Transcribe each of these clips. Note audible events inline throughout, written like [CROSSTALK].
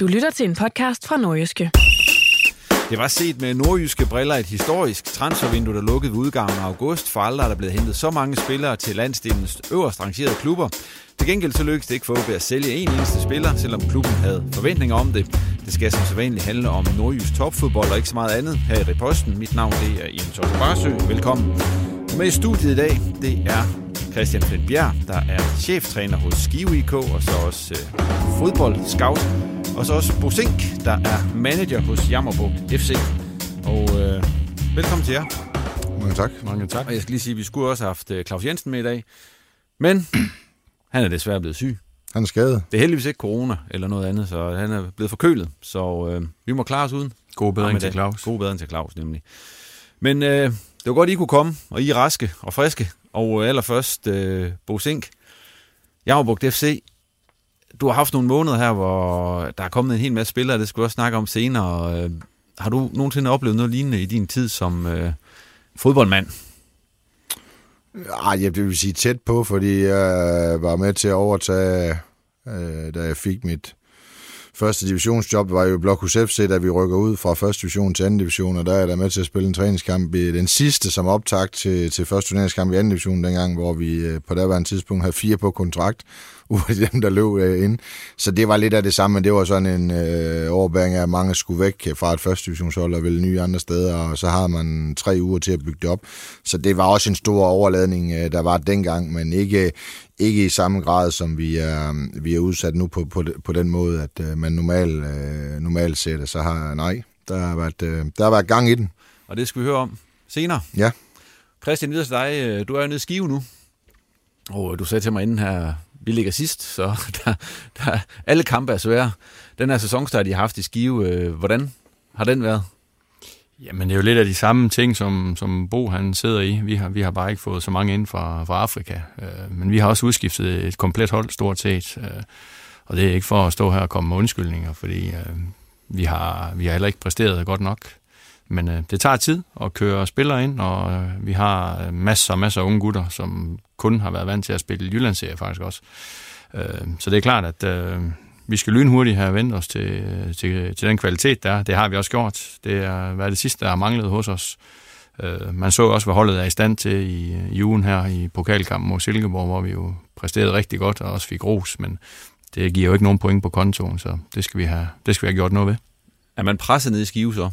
Du lytter til en podcast fra Nordjyske. Det var set med nordjyske briller et historisk transfervindue, der lukkede ved udgangen af august. For aldrig er der blevet hentet så mange spillere til landsdelens øverst rangerede klubber. Til gengæld så lykkedes det ikke for OB at sælge en eneste spiller, selvom klubben havde forventninger om det. Det skal som sædvanligt handle om nordjysk topfodbold og ikke så meget andet her i Reposten. Mit navn det er Jens Otto Barsø. Velkommen. Med i studiet i dag, det er Christian Flint Bjerg, der er cheftræner hos Skive IK, og så også øh, fodboldscout. Og så også Bo Sink, der er manager hos Jammerbugt FC. Og øh, velkommen til jer. Mange tak. Mange tak. Og jeg skal lige sige, at vi skulle også have haft øh, Claus Jensen med i dag. Men [CLEARS THROAT] han er desværre blevet syg. Han er skadet. Det er heldigvis ikke corona eller noget andet, så han er blevet forkølet. Så øh, vi må klare os uden. God bedring til. Claus. God bedring til Claus, nemlig. Men øh, det var godt, I kunne komme, og I er raske og friske. Og øh, allerførst, øh, Bo Sink, Jammerbugt FC. Du har haft nogle måneder her, hvor der er kommet en hel masse spillere, det skal vi også snakke om senere. Øh, har du nogensinde oplevet noget lignende i din tid som øh, fodboldmand? Ah, Ej, jeg vil sige tæt på, fordi jeg var med til at overtage, øh, da jeg fik mit første divisionsjob, var jo i FC, da vi rykker ud fra første division til anden division, og der er jeg da med til at spille en træningskamp i den sidste som optakt til, til første turneringskamp i anden division dengang, hvor vi øh, på daværende tidspunkt havde fire på kontrakt, ud af dem, der løb øh, ind. Så det var lidt af det samme, men det var sådan en øh, overbæring af, at mange skulle væk fra et første divisionshold og ville nye andre steder, og så har man tre uger til at bygge det op. Så det var også en stor overladning, øh, der var dengang, men ikke, ikke i samme grad, som vi er, vi er udsat nu på, på, på den måde, at øh, man normalt, øh, normalt ser det. Så har nej, der har, været, øh, der har været gang i den. Og det skal vi høre om senere. Ja. Christian, videre til dig. Øh, Du er jo nede i Skive nu. Og du sagde til mig inden her, vi ligger sidst, så [LAUGHS] der, der, alle kampe er svære. Den her sæsonstart, I har haft i Skive, øh, hvordan har den været? Jamen, det er jo lidt af de samme ting, som, som Bo han sidder i. Vi har, vi har bare ikke fået så mange ind fra, fra Afrika. Øh, men vi har også udskiftet et komplet hold, stort set. Øh, og det er ikke for at stå her og komme med undskyldninger, fordi øh, vi, har, vi har heller ikke præsteret godt nok. Men øh, det tager tid at køre spillere ind, og øh, vi har øh, masser og masser af unge gutter, som kun har været vant til at spille Jyllandsserie faktisk også. Øh, så det er klart, at øh, vi skal lynhurtigt have vendt os til, øh, til, til den kvalitet, der er. Det har vi også gjort. Det er været det sidste, der har manglet hos os. Øh, man så også, hvad holdet er i stand til i, i ugen her i pokalkampen mod Silkeborg, hvor vi jo præsterede rigtig godt og også fik ros, men det giver jo ikke nogen point på kontoen, så det skal vi have, det skal vi have gjort noget ved. Er man presset ned i Skive så,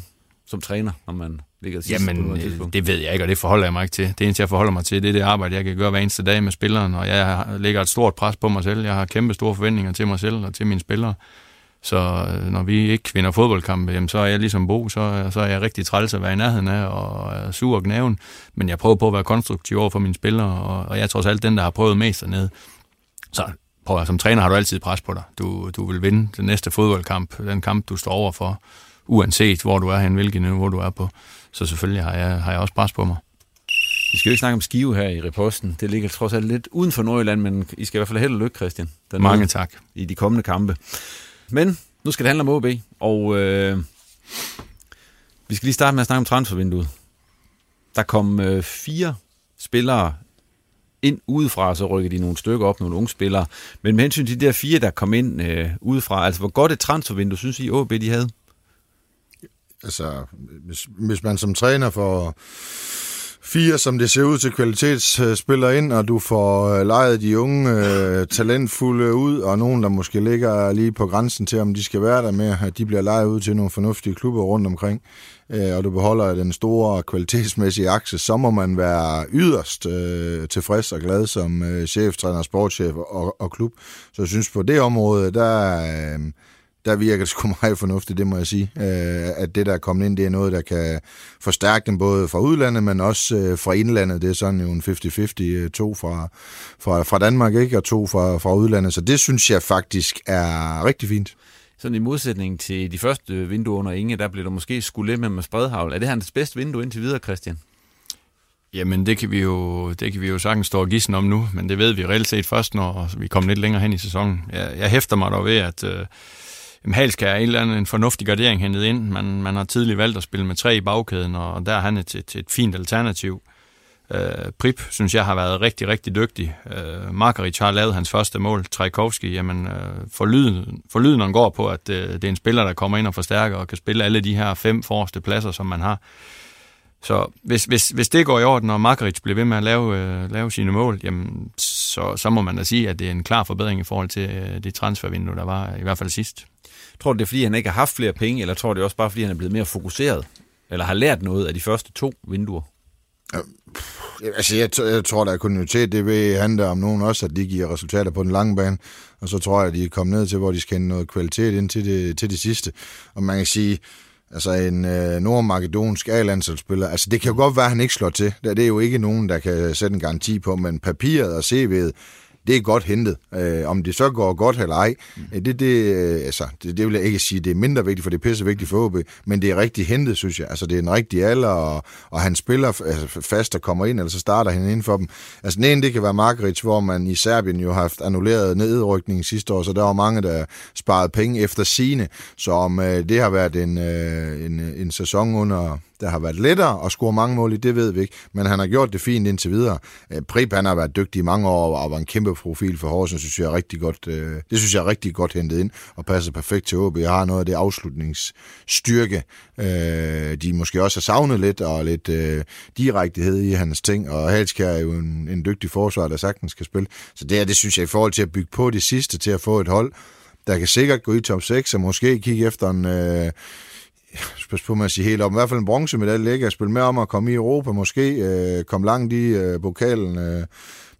som træner, når man ligger sidst på Jamen, tidspunkt? det ved jeg ikke, og det forholder jeg mig ikke til. Det eneste, jeg forholder mig til, det er det arbejde, jeg kan gøre hver eneste dag med spilleren, og jeg lægger et stort pres på mig selv. Jeg har kæmpe store forventninger til mig selv og til mine spillere. Så øh, når vi ikke vinder fodboldkampe, jamen, så er jeg ligesom Bo, så, så er jeg rigtig træls at være i nærheden af, og er sur og gnaven. Men jeg prøver på at være konstruktiv over for mine spillere, og, og jeg er trods alt den, der har prøvet mest dernede. Så prøv, som træner har du altid pres på dig. Du, du vil vinde den næste fodboldkamp, den kamp, du står over for, uanset hvor du er hen, hvilket niveau du er på. Så selvfølgelig har jeg, har jeg også pres på mig. Vi skal jo ikke snakke om Skive her i reposten. Det ligger trods alt lidt uden for Nordjylland, men I skal i hvert fald held og lykke, Christian. Dernede Mange tak. I de kommende kampe. Men nu skal det handle om OB, og øh, vi skal lige starte med at snakke om transfervinduet. Der kom øh, fire spillere ind udefra, så rykker de nogle stykker op, nogle unge spillere. Men med hensyn til de der fire, der kom ind øh, udefra, altså hvor godt et transfervindue, synes I, OB de havde? Altså, hvis, hvis man som træner får fire, som det ser ud til kvalitetsspiller ind, og du får øh, lejet de unge øh, talentfulde ud, og nogen, der måske ligger lige på grænsen til, om de skal være der med, at de bliver lejet ud til nogle fornuftige klubber rundt omkring, øh, og du beholder den store kvalitetsmæssige akse, så må man være yderst øh, tilfreds og glad som øh, cheftræner, sportschef og, og klub. Så jeg synes, på det område, der... Øh, der virker det sgu [LAUGHS] meget fornuftigt, det må jeg sige. Øh, at det, der er kommet ind, det er noget, der kan forstærke dem både fra udlandet, men også øh, fra indlandet. Det er sådan jo en 50-50, øh, to fra, fra, fra Danmark, ikke? og to fra, fra udlandet. Så det synes jeg faktisk er rigtig fint. Sådan i modsætning til de første vinduer under Inge, der blev der måske skulle lidt med med spredhavl. Er det hans bedste vindue indtil videre, Christian? Jamen, det kan vi jo, det kan vi jo sagtens stå og gissen om nu, men det ved vi reelt set først, når vi kommer lidt længere hen i sæsonen. Jeg, jeg hæfter mig dog ved, at øh, Jamen, Halsk er en eller anden en fornuftig gardering hentet ind. Man, man har tidligere valgt at spille med tre i bagkæden, og der er han et, et, et fint alternativ. Øh, Prip, synes jeg, har været rigtig, rigtig dygtig. Øh, Markaric har lavet hans første mål. Trajkovski, jamen, øh, for, lyden, for lyden går på, at øh, det er en spiller, der kommer ind og forstærker og kan spille alle de her fem forreste pladser, som man har. Så hvis, hvis, hvis det går i orden, og Markaric bliver ved med at lave, øh, lave sine mål, jamen, så, så må man da sige, at det er en klar forbedring i forhold til øh, det transfervindue, der var i hvert fald sidst. Tror du, det er, fordi han ikke har haft flere penge, eller tror du det er også bare, fordi han er blevet mere fokuseret? Eller har lært noget af de første to vinduer? Ja, altså, jeg, jeg tror, der er kontinuitet. Det ved han der om nogen også, at de giver resultater på den lange bane. Og så tror jeg, at de er kommet ned til, hvor de skal hente noget kvalitet ind til det, til det sidste. Og man kan sige, altså en øh, nordmakedonsk A-landsholdsspiller, altså det kan jo godt være, at han ikke slår til. Det er jo ikke nogen, der kan sætte en garanti på, men papiret og CV'et, det er godt hentet. Øh, om det så går godt eller ej, mm. det, det, øh, altså, det, det vil jeg ikke sige, det er mindre vigtigt, for det er pisse vigtigt for OB, men det er rigtig hentet, synes jeg. Altså, det er en rigtig alder, og, og han spiller altså, fast og kommer ind, eller så starter han inden for dem. Altså, den ene, det kan være Markeric, hvor man i Serbien jo har haft annulleret nedrykningen sidste år, så der var mange, der sparede penge efter sine. Så om øh, det har været en, øh, en, en sæson under der har været lettere at score mange mål i, det ved vi ikke, men han har gjort det fint indtil videre. Øh, Prip, han har været dygtig i mange år og var en kæmpe profil for Horsens, synes jeg er rigtig godt, øh, det synes jeg er rigtig godt hentet ind og passer perfekt til OB. Jeg har noget af det afslutningsstyrke, øh, de måske også har savnet lidt, og lidt direktehed i hans ting, og Halskær er jo en, en dygtig forsvar, der sagtens skal spille. Så det her, det synes jeg i forhold til at bygge på det sidste, til at få et hold, der kan sikkert gå i top 6, og måske kigge efter en... Øh, [LAUGHS] Jeg på med at sige helt op, i hvert fald en bronzemedalje, ikke? At spille med om at komme i Europa, måske øh, komme langt i øh, pokalen, øh,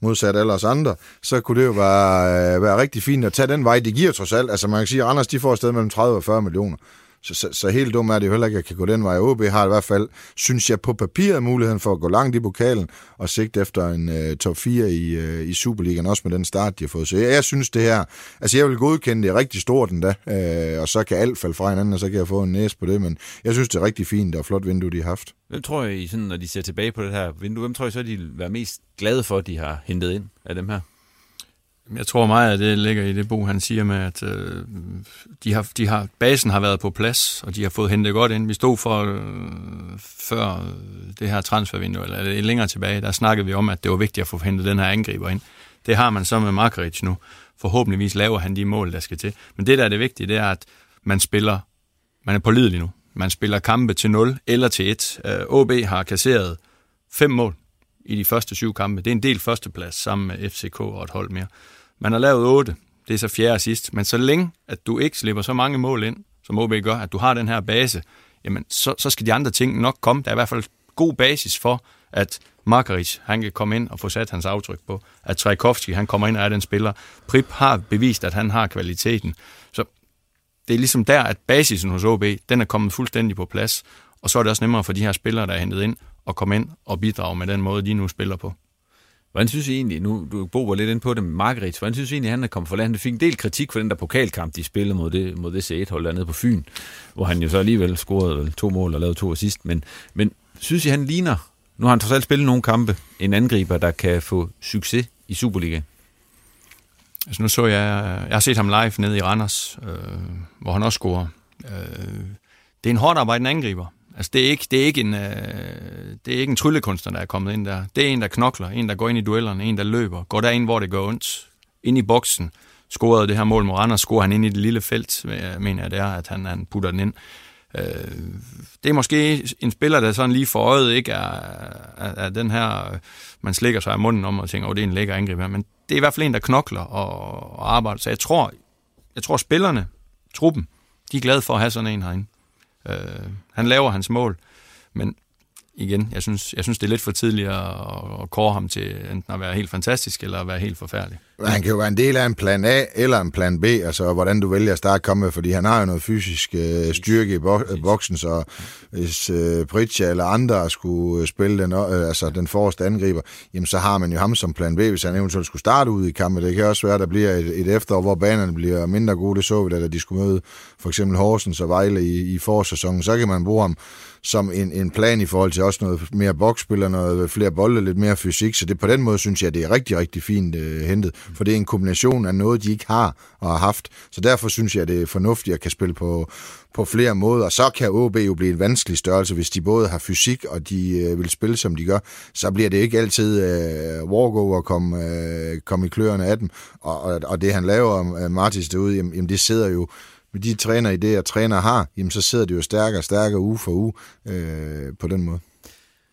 modsat alle os andre, så kunne det jo være, øh, være rigtig fint at tage den vej, det giver trods alt. Altså man kan sige, at Anders de får afsted mellem 30 og 40 millioner. Så, så, så helt dumt er det jo heller ikke, at jeg kan gå den vej. OB har i hvert fald, synes jeg, på papiret muligheden for at gå langt i pokalen og sigte efter en uh, top 4 i, uh, i Superligaen, også med den start, de har fået. Så jeg, jeg synes det her, altså jeg vil godkende det rigtig stort endda, uh, og så kan alt falde fra hinanden, og så kan jeg få en næse på det, men jeg synes det er rigtig fint og flot vindue, de har haft. Hvem tror I, sådan, når de ser tilbage på det her vindue, hvem tror I så, de vil være mest glade for, at de har hentet ind af dem her? Jeg tror meget, at det ligger i det, Bo han siger med, at øh, de har, de har, basen har været på plads, og de har fået hentet godt ind. Vi stod for, øh, før det her transfervindue, eller det længere tilbage, der snakkede vi om, at det var vigtigt at få hentet den her angriber ind. Det har man så med Markeric nu. Forhåbentligvis laver han de mål, der skal til. Men det, der er det vigtige, det er, at man spiller, man er pålidelig nu. Man spiller kampe til 0 eller til 1. Øh, OB har kasseret fem mål i de første syv kampe. Det er en del førsteplads sammen med FCK og et hold mere. Man har lavet 8. Det er så fjerde sidst. Men så længe, at du ikke slipper så mange mål ind, som OB gør, at du har den her base, jamen så, så skal de andre ting nok komme. Der er i hvert fald god basis for, at Markaric, han kan komme ind og få sat hans aftryk på. At Trajkovski, han kommer ind og er den spiller. Prip har bevist, at han har kvaliteten. Så det er ligesom der, at basisen hos OB, den er kommet fuldstændig på plads. Og så er det også nemmere for de her spillere, der er hentet ind, at komme ind og bidrage med den måde, de nu spiller på. Hvordan synes I egentlig, nu du Bo var lidt ind på det med Margaret, hvordan synes I egentlig, han er kommet for landet? Han fik en del kritik for den der pokalkamp, de spillede mod det, mod det C1-hold dernede på Fyn, hvor han jo så alligevel scorede to mål og lavede to assist, men, men synes I, han ligner Nu har han trods alt spillet nogle kampe. En angriber, der kan få succes i Superliga. Altså nu så jeg, jeg har set ham live nede i Randers, øh, hvor han også scorer. Øh, det er en hårdt arbejdende angriber. Altså det er ikke, det er ikke en, øh, det er ikke en tryllekunstner, der er kommet ind der. Det er en, der knokler, en, der går ind i duellerne, en, der løber, går derind, hvor det går ondt, ind i boksen, scorede det her mål mod Randers, scorer han ind i det lille felt, øh, mener jeg det er, at han, han putter den ind. Øh, det er måske en spiller, der sådan lige for øjet ikke er, er, er den her, man slikker sig af munden om og tænker, åh, oh, det er en lækker angreb her, men det er i hvert fald en, der knokler og, og arbejder. Så jeg tror, jeg tror spillerne, truppen, de er glade for at have sådan en herinde. Øh, han laver hans mål, men igen, jeg synes, jeg synes det er lidt for tidligt at, at kåre ham til enten at være helt fantastisk eller at være helt forfærdelig. Han kan jo være en del af en plan A eller en plan B, altså hvordan du vælger at starte komme med, fordi han har jo noget fysisk øh, styrke i boksen, så hvis øh, Pritja eller andre skulle spille den, øh, altså den forreste angriber, jamen så har man jo ham som plan B, hvis han eventuelt skulle starte ud i kampen. Det kan også være, at der bliver et, et efterår, hvor banerne bliver mindre gode. Det så vi da, de skulle møde for eksempel Horsens og Vejle i, i forsæsonen. Så kan man bruge ham som en, en plan i forhold til også noget mere boksspil noget flere bolde, lidt mere fysik. Så det på den måde synes jeg, det er rigtig, rigtig fint øh, hentet for det er en kombination af noget, de ikke har og har haft. Så derfor synes jeg, det er fornuftigt at kan spille på, på flere måder. Så kan OB jo blive en vanskelig størrelse, hvis de både har fysik og de øh, vil spille, som de gør. Så bliver det ikke altid øh, walkover at komme, øh, komme i kløerne af dem. Og, og, og det han laver, øh, Martis derude, jamen, jamen det sidder jo med de træner idéer, træner har, jamen så sidder det jo stærkere og stærkere uge for uge øh, på den måde.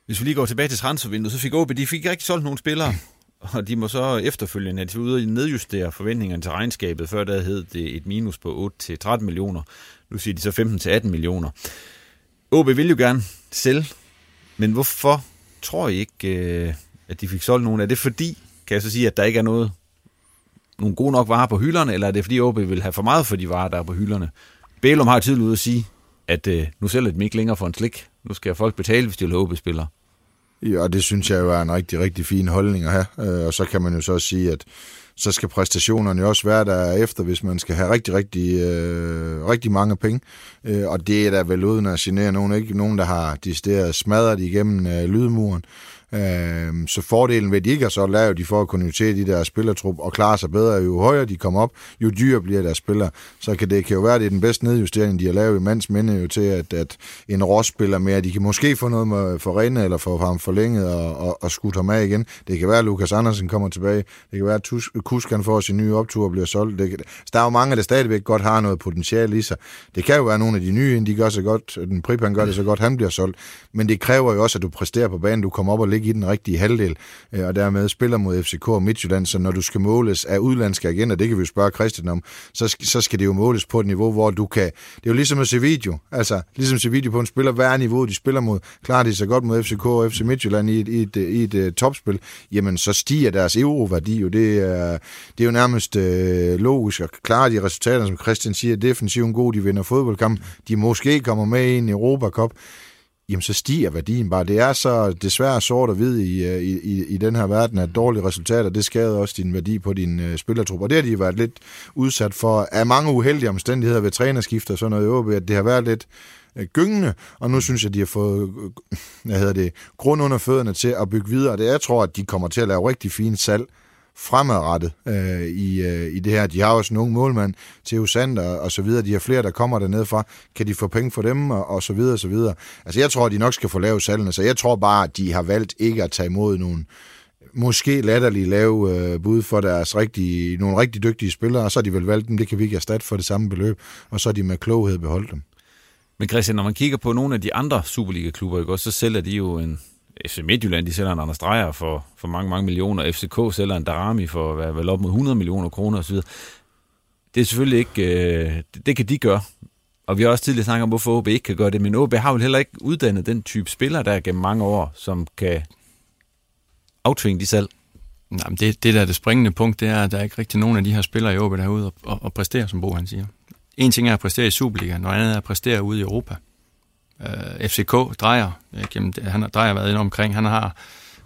Hvis vi lige går tilbage til transfervinduet, så fik OB, de fik ikke rigtig solgt nogle spillere [LAUGHS] og de må så efterfølgende at ude og nedjustere forventningerne til regnskabet. Før der hed det et minus på 8-13 millioner. Nu siger de så 15-18 millioner. OB vil jo gerne sælge, men hvorfor tror I ikke, øh, at de fik solgt nogen? Er det fordi, kan jeg så sige, at der ikke er noget, nogle gode nok varer på hylderne, eller er det fordi OB vil have for meget for de varer, der er på hylderne? Bælum har tidligere ude at sige, at øh, nu sælger de ikke længere for en slik. Nu skal folk betale, hvis de vil have OB-spillere. Ja, det synes jeg jo er en rigtig, rigtig fin holdning at have. Øh, og så kan man jo så sige, at så skal præstationerne jo også være der efter, hvis man skal have rigtig, rigtig, øh, rigtig mange penge. Øh, og det er da vel uden at genere nogen, ikke nogen, der har de steder smadret igennem øh, lydmuren. Øh, så fordelen ved, at de ikke er så lav, de får kontinuitet i deres spillertrup og klarer sig bedre. Jo højere de kommer op, jo dyrere bliver deres spillere. Så kan det kan jo være, at det er den bedste nedjustering, de har lavet i mands minde jo til, at, at en råspiller mere, de kan måske få noget med for Rene, eller få ham forlænget og, og, og skudt ham af igen. Det kan være, at Lukas Andersen kommer tilbage. Det kan være, at Kusk kan få sin nye optur og bliver solgt. Det kan, så der er jo mange, der stadigvæk godt har noget potentiale i sig. Det kan jo være nogle af de nye, de gør så godt, den Pripan gør det så godt, han bliver solgt. Men det kræver jo også, at du præsterer på banen, du kommer op og ligger i den rigtige halvdel, øh, og dermed spiller mod FCK og Midtjylland, så når du skal måles af udlandske agenter, det kan vi jo spørge Christian om, så, så skal det jo måles på et niveau, hvor du kan, det er jo ligesom at se video, altså ligesom at se video på en spiller, hvad er niveauet, de spiller mod, klarer de sig godt mod FCK og FC Midtjylland i et, i et, i et, i et topspil, jamen så stiger deres euroværdi jo, det er, det er jo nærmest øh, logisk, og klarer de resultater, som Christian siger, defensiven god, de vinder fodboldkamp, de måske kommer med i en Europacup, jamen så stiger værdien bare. Det er så desværre sort og hvid i, øh, i, i, i den her verden, at dårlige resultater, det skader også din værdi på din øh, spillertrup. Og det har de været lidt udsat for af mange uheldige omstændigheder ved trænerskift og sådan noget i OB, at det har været lidt øh, gyngende, og nu synes jeg, de har fået øh, hvad hedder det, grund under fødderne til at bygge videre. Det jeg tror, at de kommer til at lave rigtig fine salg fremadrettet øh, i, øh, i det her. De har også nogle målmand, Theo Sander og så videre. De har flere, der kommer dernede fra. Kan de få penge for dem og, og så videre og så videre. Altså jeg tror, at de nok skal få lavet salgene, så jeg tror bare, at de har valgt ikke at tage imod nogen måske latterligt lave øh, bud for deres rigtige, nogle rigtig dygtige spillere, og så har de vel valgt dem, det kan vi ikke erstatte for det samme beløb, og så har de med kloghed beholdt dem. Men Christian, når man kigger på nogle af de andre Superliga-klubber, så sælger de jo en, FC Midtjylland, de sælger en Anders Dreyer for, for mange, mange millioner. FCK sælger en Darami for hvad, vel op mod 100 millioner kroner osv. Det er selvfølgelig ikke... Øh, det, det kan de gøre. Og vi har også tidligere snakket om, hvorfor OB ikke kan gøre det. Men OB har vel heller ikke uddannet den type spiller, der gennem mange år, som kan aftvinge de salg. Nej, men det, det der er det springende punkt, det er, at der er ikke rigtig nogen af de her spillere i OB, der er ude og, og, og præstere, som Bo han siger. En ting er at præstere i Superligaen, noget andet er at præstere ude i Europa øh, FCK drejer, gennem, han har drejer været inde omkring, han har,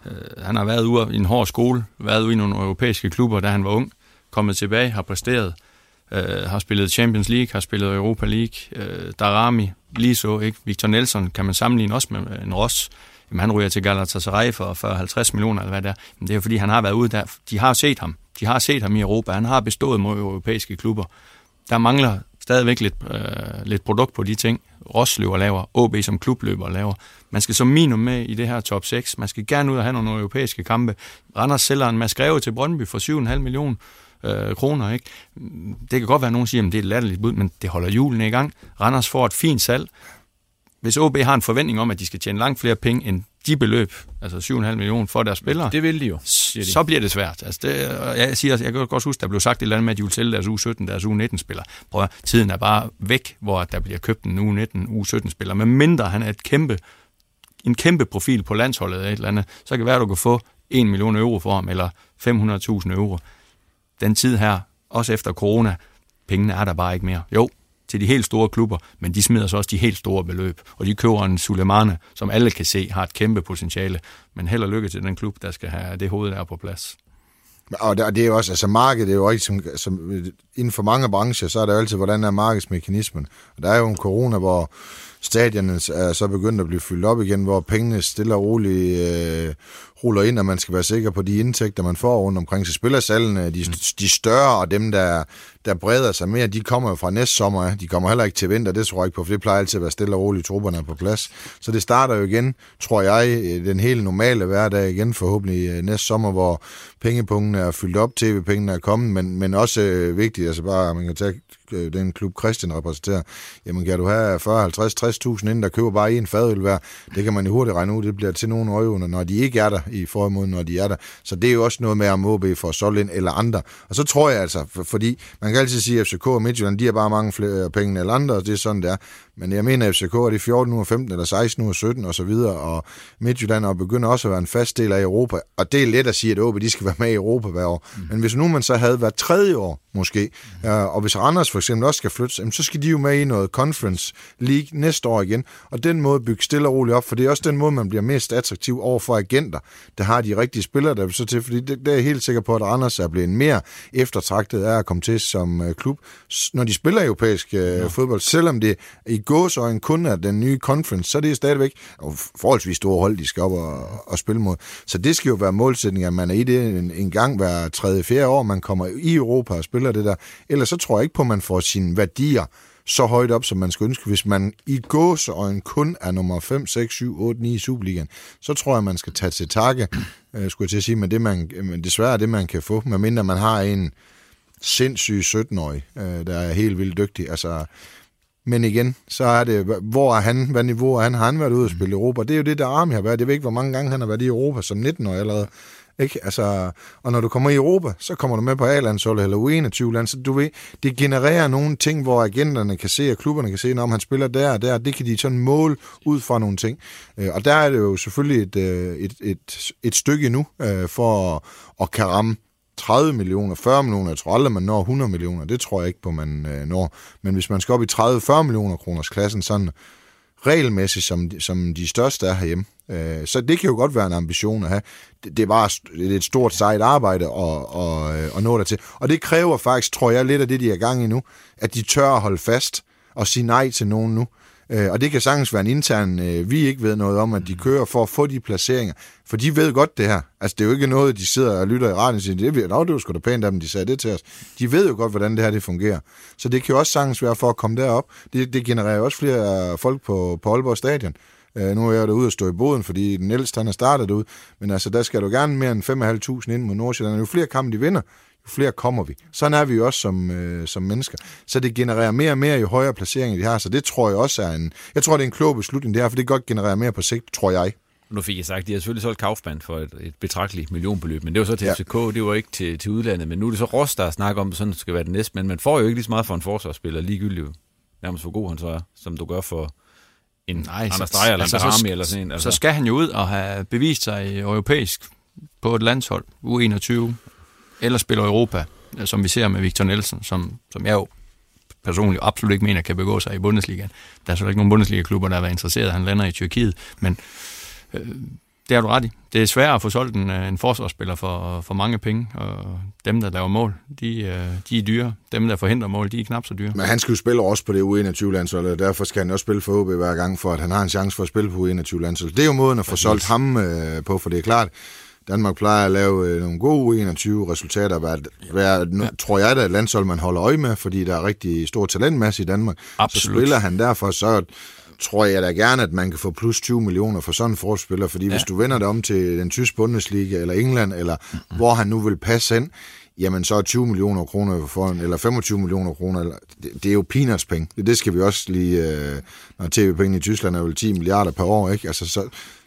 øh, han har været ude i en hård skole, været ude i nogle europæiske klubber, da han var ung, kommet tilbage, har præsteret, øh, har spillet Champions League, har spillet Europa League, øh, Darami, lige så, ikke? Victor Nelson kan man sammenligne også med en Ross, jamen han ryger til Galatasaray for 40-50 millioner, eller hvad det er. Men det er fordi, han har været ude der. De har set ham. De har set ham i Europa. Han har bestået mod europæiske klubber. Der mangler stadigvæk lidt, øh, lidt produkt på de ting. Rosløver laver, OB som klubløber laver. Man skal som minimum med i det her top 6. Man skal gerne ud og have nogle europæiske kampe. Randers sælger en masse til Brøndby for 7,5 millioner øh, kroner. Ikke? Det kan godt være, at nogen siger, at det er et latterligt bud, men det holder julen i gang. Randers får et fint salg. Hvis OB har en forventning om, at de skal tjene langt flere penge end de beløb, altså 7,5 millioner for deres spillere, det vil de jo, de. så bliver det svært. Altså det, jeg, siger, jeg kan godt huske, der blev sagt et eller andet med, at de ville sælge deres U17, deres U19-spiller. Prøv at, tiden er bare væk, hvor der bliver købt en U19, U17-spiller. Men mindre han er et kæmpe, en kæmpe profil på landsholdet eller et eller andet, så kan det være, at du kan få 1 million euro for ham, eller 500.000 euro. Den tid her, også efter corona, pengene er der bare ikke mere. Jo, til de helt store klubber, men de smider så også de helt store beløb. Og de køber en Sulemane, som alle kan se har et kæmpe potentiale. Men held og lykke til den klub, der skal have det hoved der på plads. Og det er jo også, altså markedet er jo ikke, som, som, inden for mange brancher, så er der jo altid, hvordan er markedsmekanismen. Og der er jo en corona, hvor stadionerne er så begyndt at blive fyldt op igen, hvor pengene stille og roligt øh, ruller ind, og man skal være sikker på de indtægter, man får rundt omkring. Så spillersallene, de, de større og dem, der, der breder sig mere, de kommer jo fra næste sommer. De kommer heller ikke til vinter, det tror jeg ikke på, for det plejer altid at være stille og roligt, trupperne er på plads. Så det starter jo igen, tror jeg, den helt normale hverdag igen, forhåbentlig øh, næste sommer, hvor pengepunktene er fyldt op, tv-pengene er kommet, men, men også øh, vigtigt, altså bare, man kan tage Øh, den klub Christian repræsenterer, jamen kan du have 40, 50, 60.000 inden, der køber bare en fadøl hver, det kan man jo hurtigt regne ud, det bliver til nogle øjne, når de ikke er der i forhold når de er der. Så det er jo også noget med, om OB får solgt ind eller andre. Og så tror jeg altså, for, fordi man kan altid sige, at FCK og Midtjylland, de har bare mange flere penge end andre, og det er sådan, det er. Men jeg mener, at FCK er de 14 uger, 15 eller 16 uger, 17 og så videre, og Midtjylland og begynder også at være en fast del af Europa. Og det er let at sige, at OB de skal være med i Europa hver år. Mm. Men hvis nu man så havde været tredje år, måske, mm. og hvis Randers for eksempel også skal flytte, så skal de jo med i noget Conference League næste år igen. Og den måde bygge stille og roligt op, for det er også den måde, man bliver mest attraktiv over for agenter. Der har de rigtige spillere, der så til, fordi det, det er jeg helt sikker på, at Randers er blevet mere eftertragtet af at komme til som uh, klub, når de spiller europæisk uh, ja. fodbold. Selvom det i gåsøjne kun er den nye conference, så er det stadigvæk og forholdsvis store hold, de skal op og, og spille mod. Så det skal jo være målsætningen, at man er i det en, en gang hver tredje, fjerde år, man kommer i Europa og spiller det der. Ellers så tror jeg ikke på, at man får sine værdier så højt op, som man skulle ønske. Hvis man i gåseøjen kun er nummer 5, 6, 7, 8, 9 i Superligaen, så tror jeg, man skal tage til takke, øh, skulle jeg til at sige, men det man, men desværre det, man kan få, medmindre man har en sindssyg 17-årig, øh, der er helt vildt dygtig. Altså, men igen, så er det, hvor er han, hvad niveau er han? Har han været ude og spille i Europa? Det er jo det, der Armi har været. Jeg ved ikke, hvor mange gange han har været i Europa som 19-årig allerede. Ikke? Altså, og når du kommer i Europa, så kommer du med på A-landsholdet eller U21-land, så du ved, det genererer nogle ting, hvor agenterne kan se, og klubberne kan se, når han spiller der og der, det kan de sådan måle ud fra nogle ting. Øh, og der er det jo selvfølgelig et, øh, et, et, et stykke nu øh, for at, at kan ramme 30 millioner, 40 millioner, jeg tror aldrig, man når 100 millioner, det tror jeg ikke på, man øh, når. Men hvis man skal op i 30-40 millioner kroners klassen, sådan regelmæssigt, som, som de største er herhjemme, øh, så det kan jo godt være en ambition at have. Det, det er bare det er et stort sejt arbejde at, og, øh, at nå der til. Og det kræver faktisk, tror jeg, lidt af det, de er i gang i nu, at de tør at holde fast og sige nej til nogen nu. Øh, og det kan sagtens være en intern, øh, vi ikke ved noget om, at de kører for at få de placeringer. For de ved godt det her. Altså, det er jo ikke noget, de sidder og lytter i radioen og siger, det, det var sgu da pænt af dem, de sagde det til os. De ved jo godt, hvordan det her det fungerer. Så det kan jo også sagtens være for at komme derop. Det, det genererer jo også flere folk på, på Aalborg Stadion. Uh, nu er jeg derude og stå i boden, fordi den ældste han er startet ud. Men altså, der skal du gerne mere end 5.500 ind mod Nordsjælland. Jo flere kampe de vinder, jo flere kommer vi. Sådan er vi jo også som, øh, som mennesker. Så det genererer mere og mere, jo højere placeringer de har. Så det tror jeg også er en... Jeg tror, det er en klog beslutning, det her, for det kan godt generere mere på sigt, tror jeg. Nu fik jeg sagt, de har selvfølgelig solgt Kaufmann for et, et betragteligt millionbeløb, men det var så til ja. FCK, det var ikke til, til udlandet. Men nu er det så Ross, der snakker om, at sådan skal være det næste. Men man får jo ikke lige så meget for en forsvarsspiller, ligegyldigt nærmest hvor god han så er, som du gør for en Nej, Anders Dreyer eller altså, en eller sådan en. Altså. Så skal han jo ud og have bevist sig europæisk på et landshold, U21, eller spiller Europa, som vi ser med Victor Nielsen, som, som jeg jo personligt absolut ikke mener kan begå sig i Bundesliga. Der er så ikke nogen Bundesliga-klubber, der har været interesseret. Han lander i Tyrkiet, men øh, det har du ret i. Det er svært at få solgt en, en forsvarsspiller for, for mange penge, og dem, der laver mål, de, øh, de er dyre. Dem, der forhindrer mål, de er knap så dyre. Men han skal jo spille også på det U21-landshold, og derfor skal han også spille for OB hver gang, for at han har en chance for at spille på U21-landshold. Det er jo måden at få solgt ham øh, på, for det er klart, Danmark plejer at lave øh, nogle gode U21-resultater, hvad, hvad ja. tror jeg, er et landshold, man holder øje med, fordi der er rigtig stor talentmasse i Danmark. Absolut. Så spiller han derfor, så tror jeg da gerne, at man kan få plus 20 millioner for sådan en forspiller, fordi ja. hvis du vender det om til den tyske Bundesliga, eller England, eller mm-hmm. hvor han nu vil passe ind, jamen så er 20 millioner kroner for en, eller 25 millioner kroner, eller, det, det er jo peanuts penge. Det, det skal vi også lige, øh, når tv-pengene i Tyskland er vel 10 milliarder per år, ikke? Altså, så,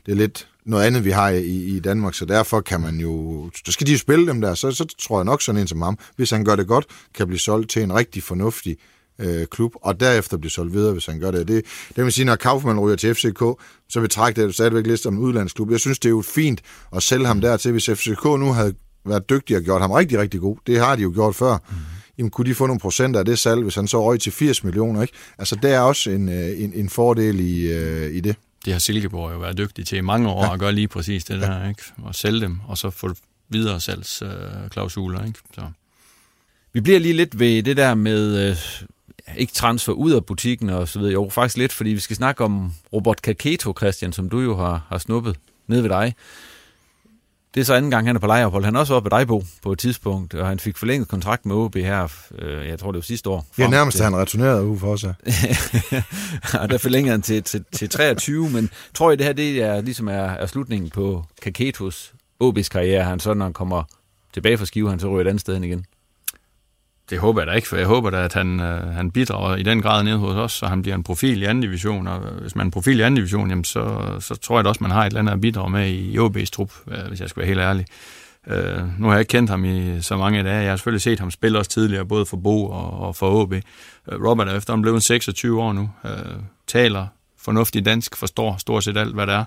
det er lidt noget andet, vi har i, i Danmark, så derfor kan man jo, så skal de jo spille dem der, så, så tror jeg nok sådan en som ham, hvis han gør det godt, kan blive solgt til en rigtig fornuftig øh, klub, og derefter blive solgt videre, hvis han gør det. Det, det vil sige, når Kaufmann ryger til FCK, så vil trække det stadigvæk lidt som en udlandsklub. Jeg synes, det er jo fint at sælge ham dertil, hvis FCK nu havde været dygtig og gjort ham rigtig, rigtig god. Det har de jo gjort før. Mm. Jamen, kunne de få nogle procenter af det salg, hvis han så røg til 80 millioner, ikke? Altså, der er også en, øh, en, en fordel i, øh, i det. Det har Silkeborg jo været dygtig til i mange år ja. at gøre lige præcis det der, ikke? Og sælge dem, og så få videre salgsklausuler, øh, ikke? Så. Vi bliver lige lidt ved det der med, øh, ikke transfer ud af butikken og så videre. Jo, faktisk lidt, fordi vi skal snakke om Robert Kaketo, Christian, som du jo har, har snuppet ned ved dig. Det er så anden gang, han er på lejeophold. Han er også oppe ved dig, Bo, på et tidspunkt, og han fik forlænget kontrakt med OB her, øh, jeg tror det var sidste år. Ja, nærmest til. han returnerede uge for sig. [LAUGHS] og der forlængede han til, til, til 23, men tror jeg, det her det er, ligesom er, er slutningen på Kaketos OB's karriere. Han så, når han kommer tilbage fra Skive, han så ryger et andet sted hen igen. Det håber jeg da ikke, for jeg håber da, at han, øh, han bidrager i den grad ned hos os, så han bliver en profil i anden division, og øh, hvis man er en profil i anden division, jamen så, så tror jeg da også, man har et eller andet at bidrage med i OB's trup, øh, hvis jeg skal være helt ærlig. Øh, nu har jeg ikke kendt ham i så mange dage. Jeg har selvfølgelig set ham spille også tidligere, både for Bo og, og for OB. Øh, Robert er efter, han blev 26 år nu, øh, taler fornuftig dansk, forstår stort set alt, hvad det er.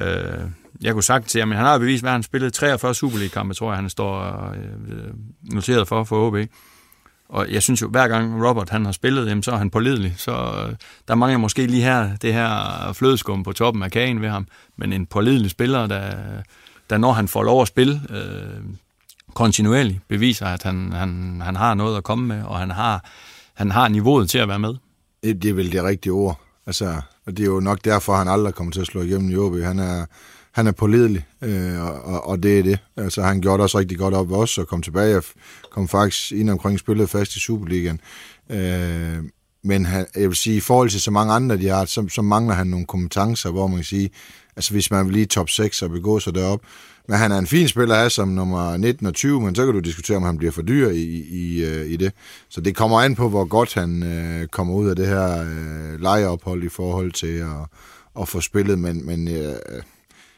Øh, jeg kunne sagt til ham, han har bevist, hvad han spillede 43 Superliga-kampe, tror jeg, han står øh, noteret for for OB. Og jeg synes jo, hver gang Robert han har spillet, jamen, så er han pålidelig. Så øh, der mangler måske lige her det her flødeskum på toppen af kagen ved ham. Men en pålidelig spiller, der, der når han får lov at spille øh, kontinuerligt, beviser, at han, han, han har noget at komme med, og han har, han har niveauet til at være med. Det er vel det rigtige ord. Altså, og det er jo nok derfor, han aldrig kommer til at slå igennem i OB. Han er, han er pålidelig, øh, og, og det er det. Altså, han gjorde det også rigtig godt op ved os, og kom tilbage og kom faktisk ind omkring spillet fast i Superligaen. Øh, men han, jeg vil sige, i forhold til så mange andre, de har, så, så mangler han nogle kompetencer, hvor man kan sige, altså hvis man vil lige top 6 og begå sig derop, men han er en fin spiller af som nummer 19 og 20, men så kan du diskutere, om han bliver for dyr i, i, øh, i det. Så det kommer an på, hvor godt han øh, kommer ud af det her øh, lejeophold i forhold til at, at få spillet, men, men øh,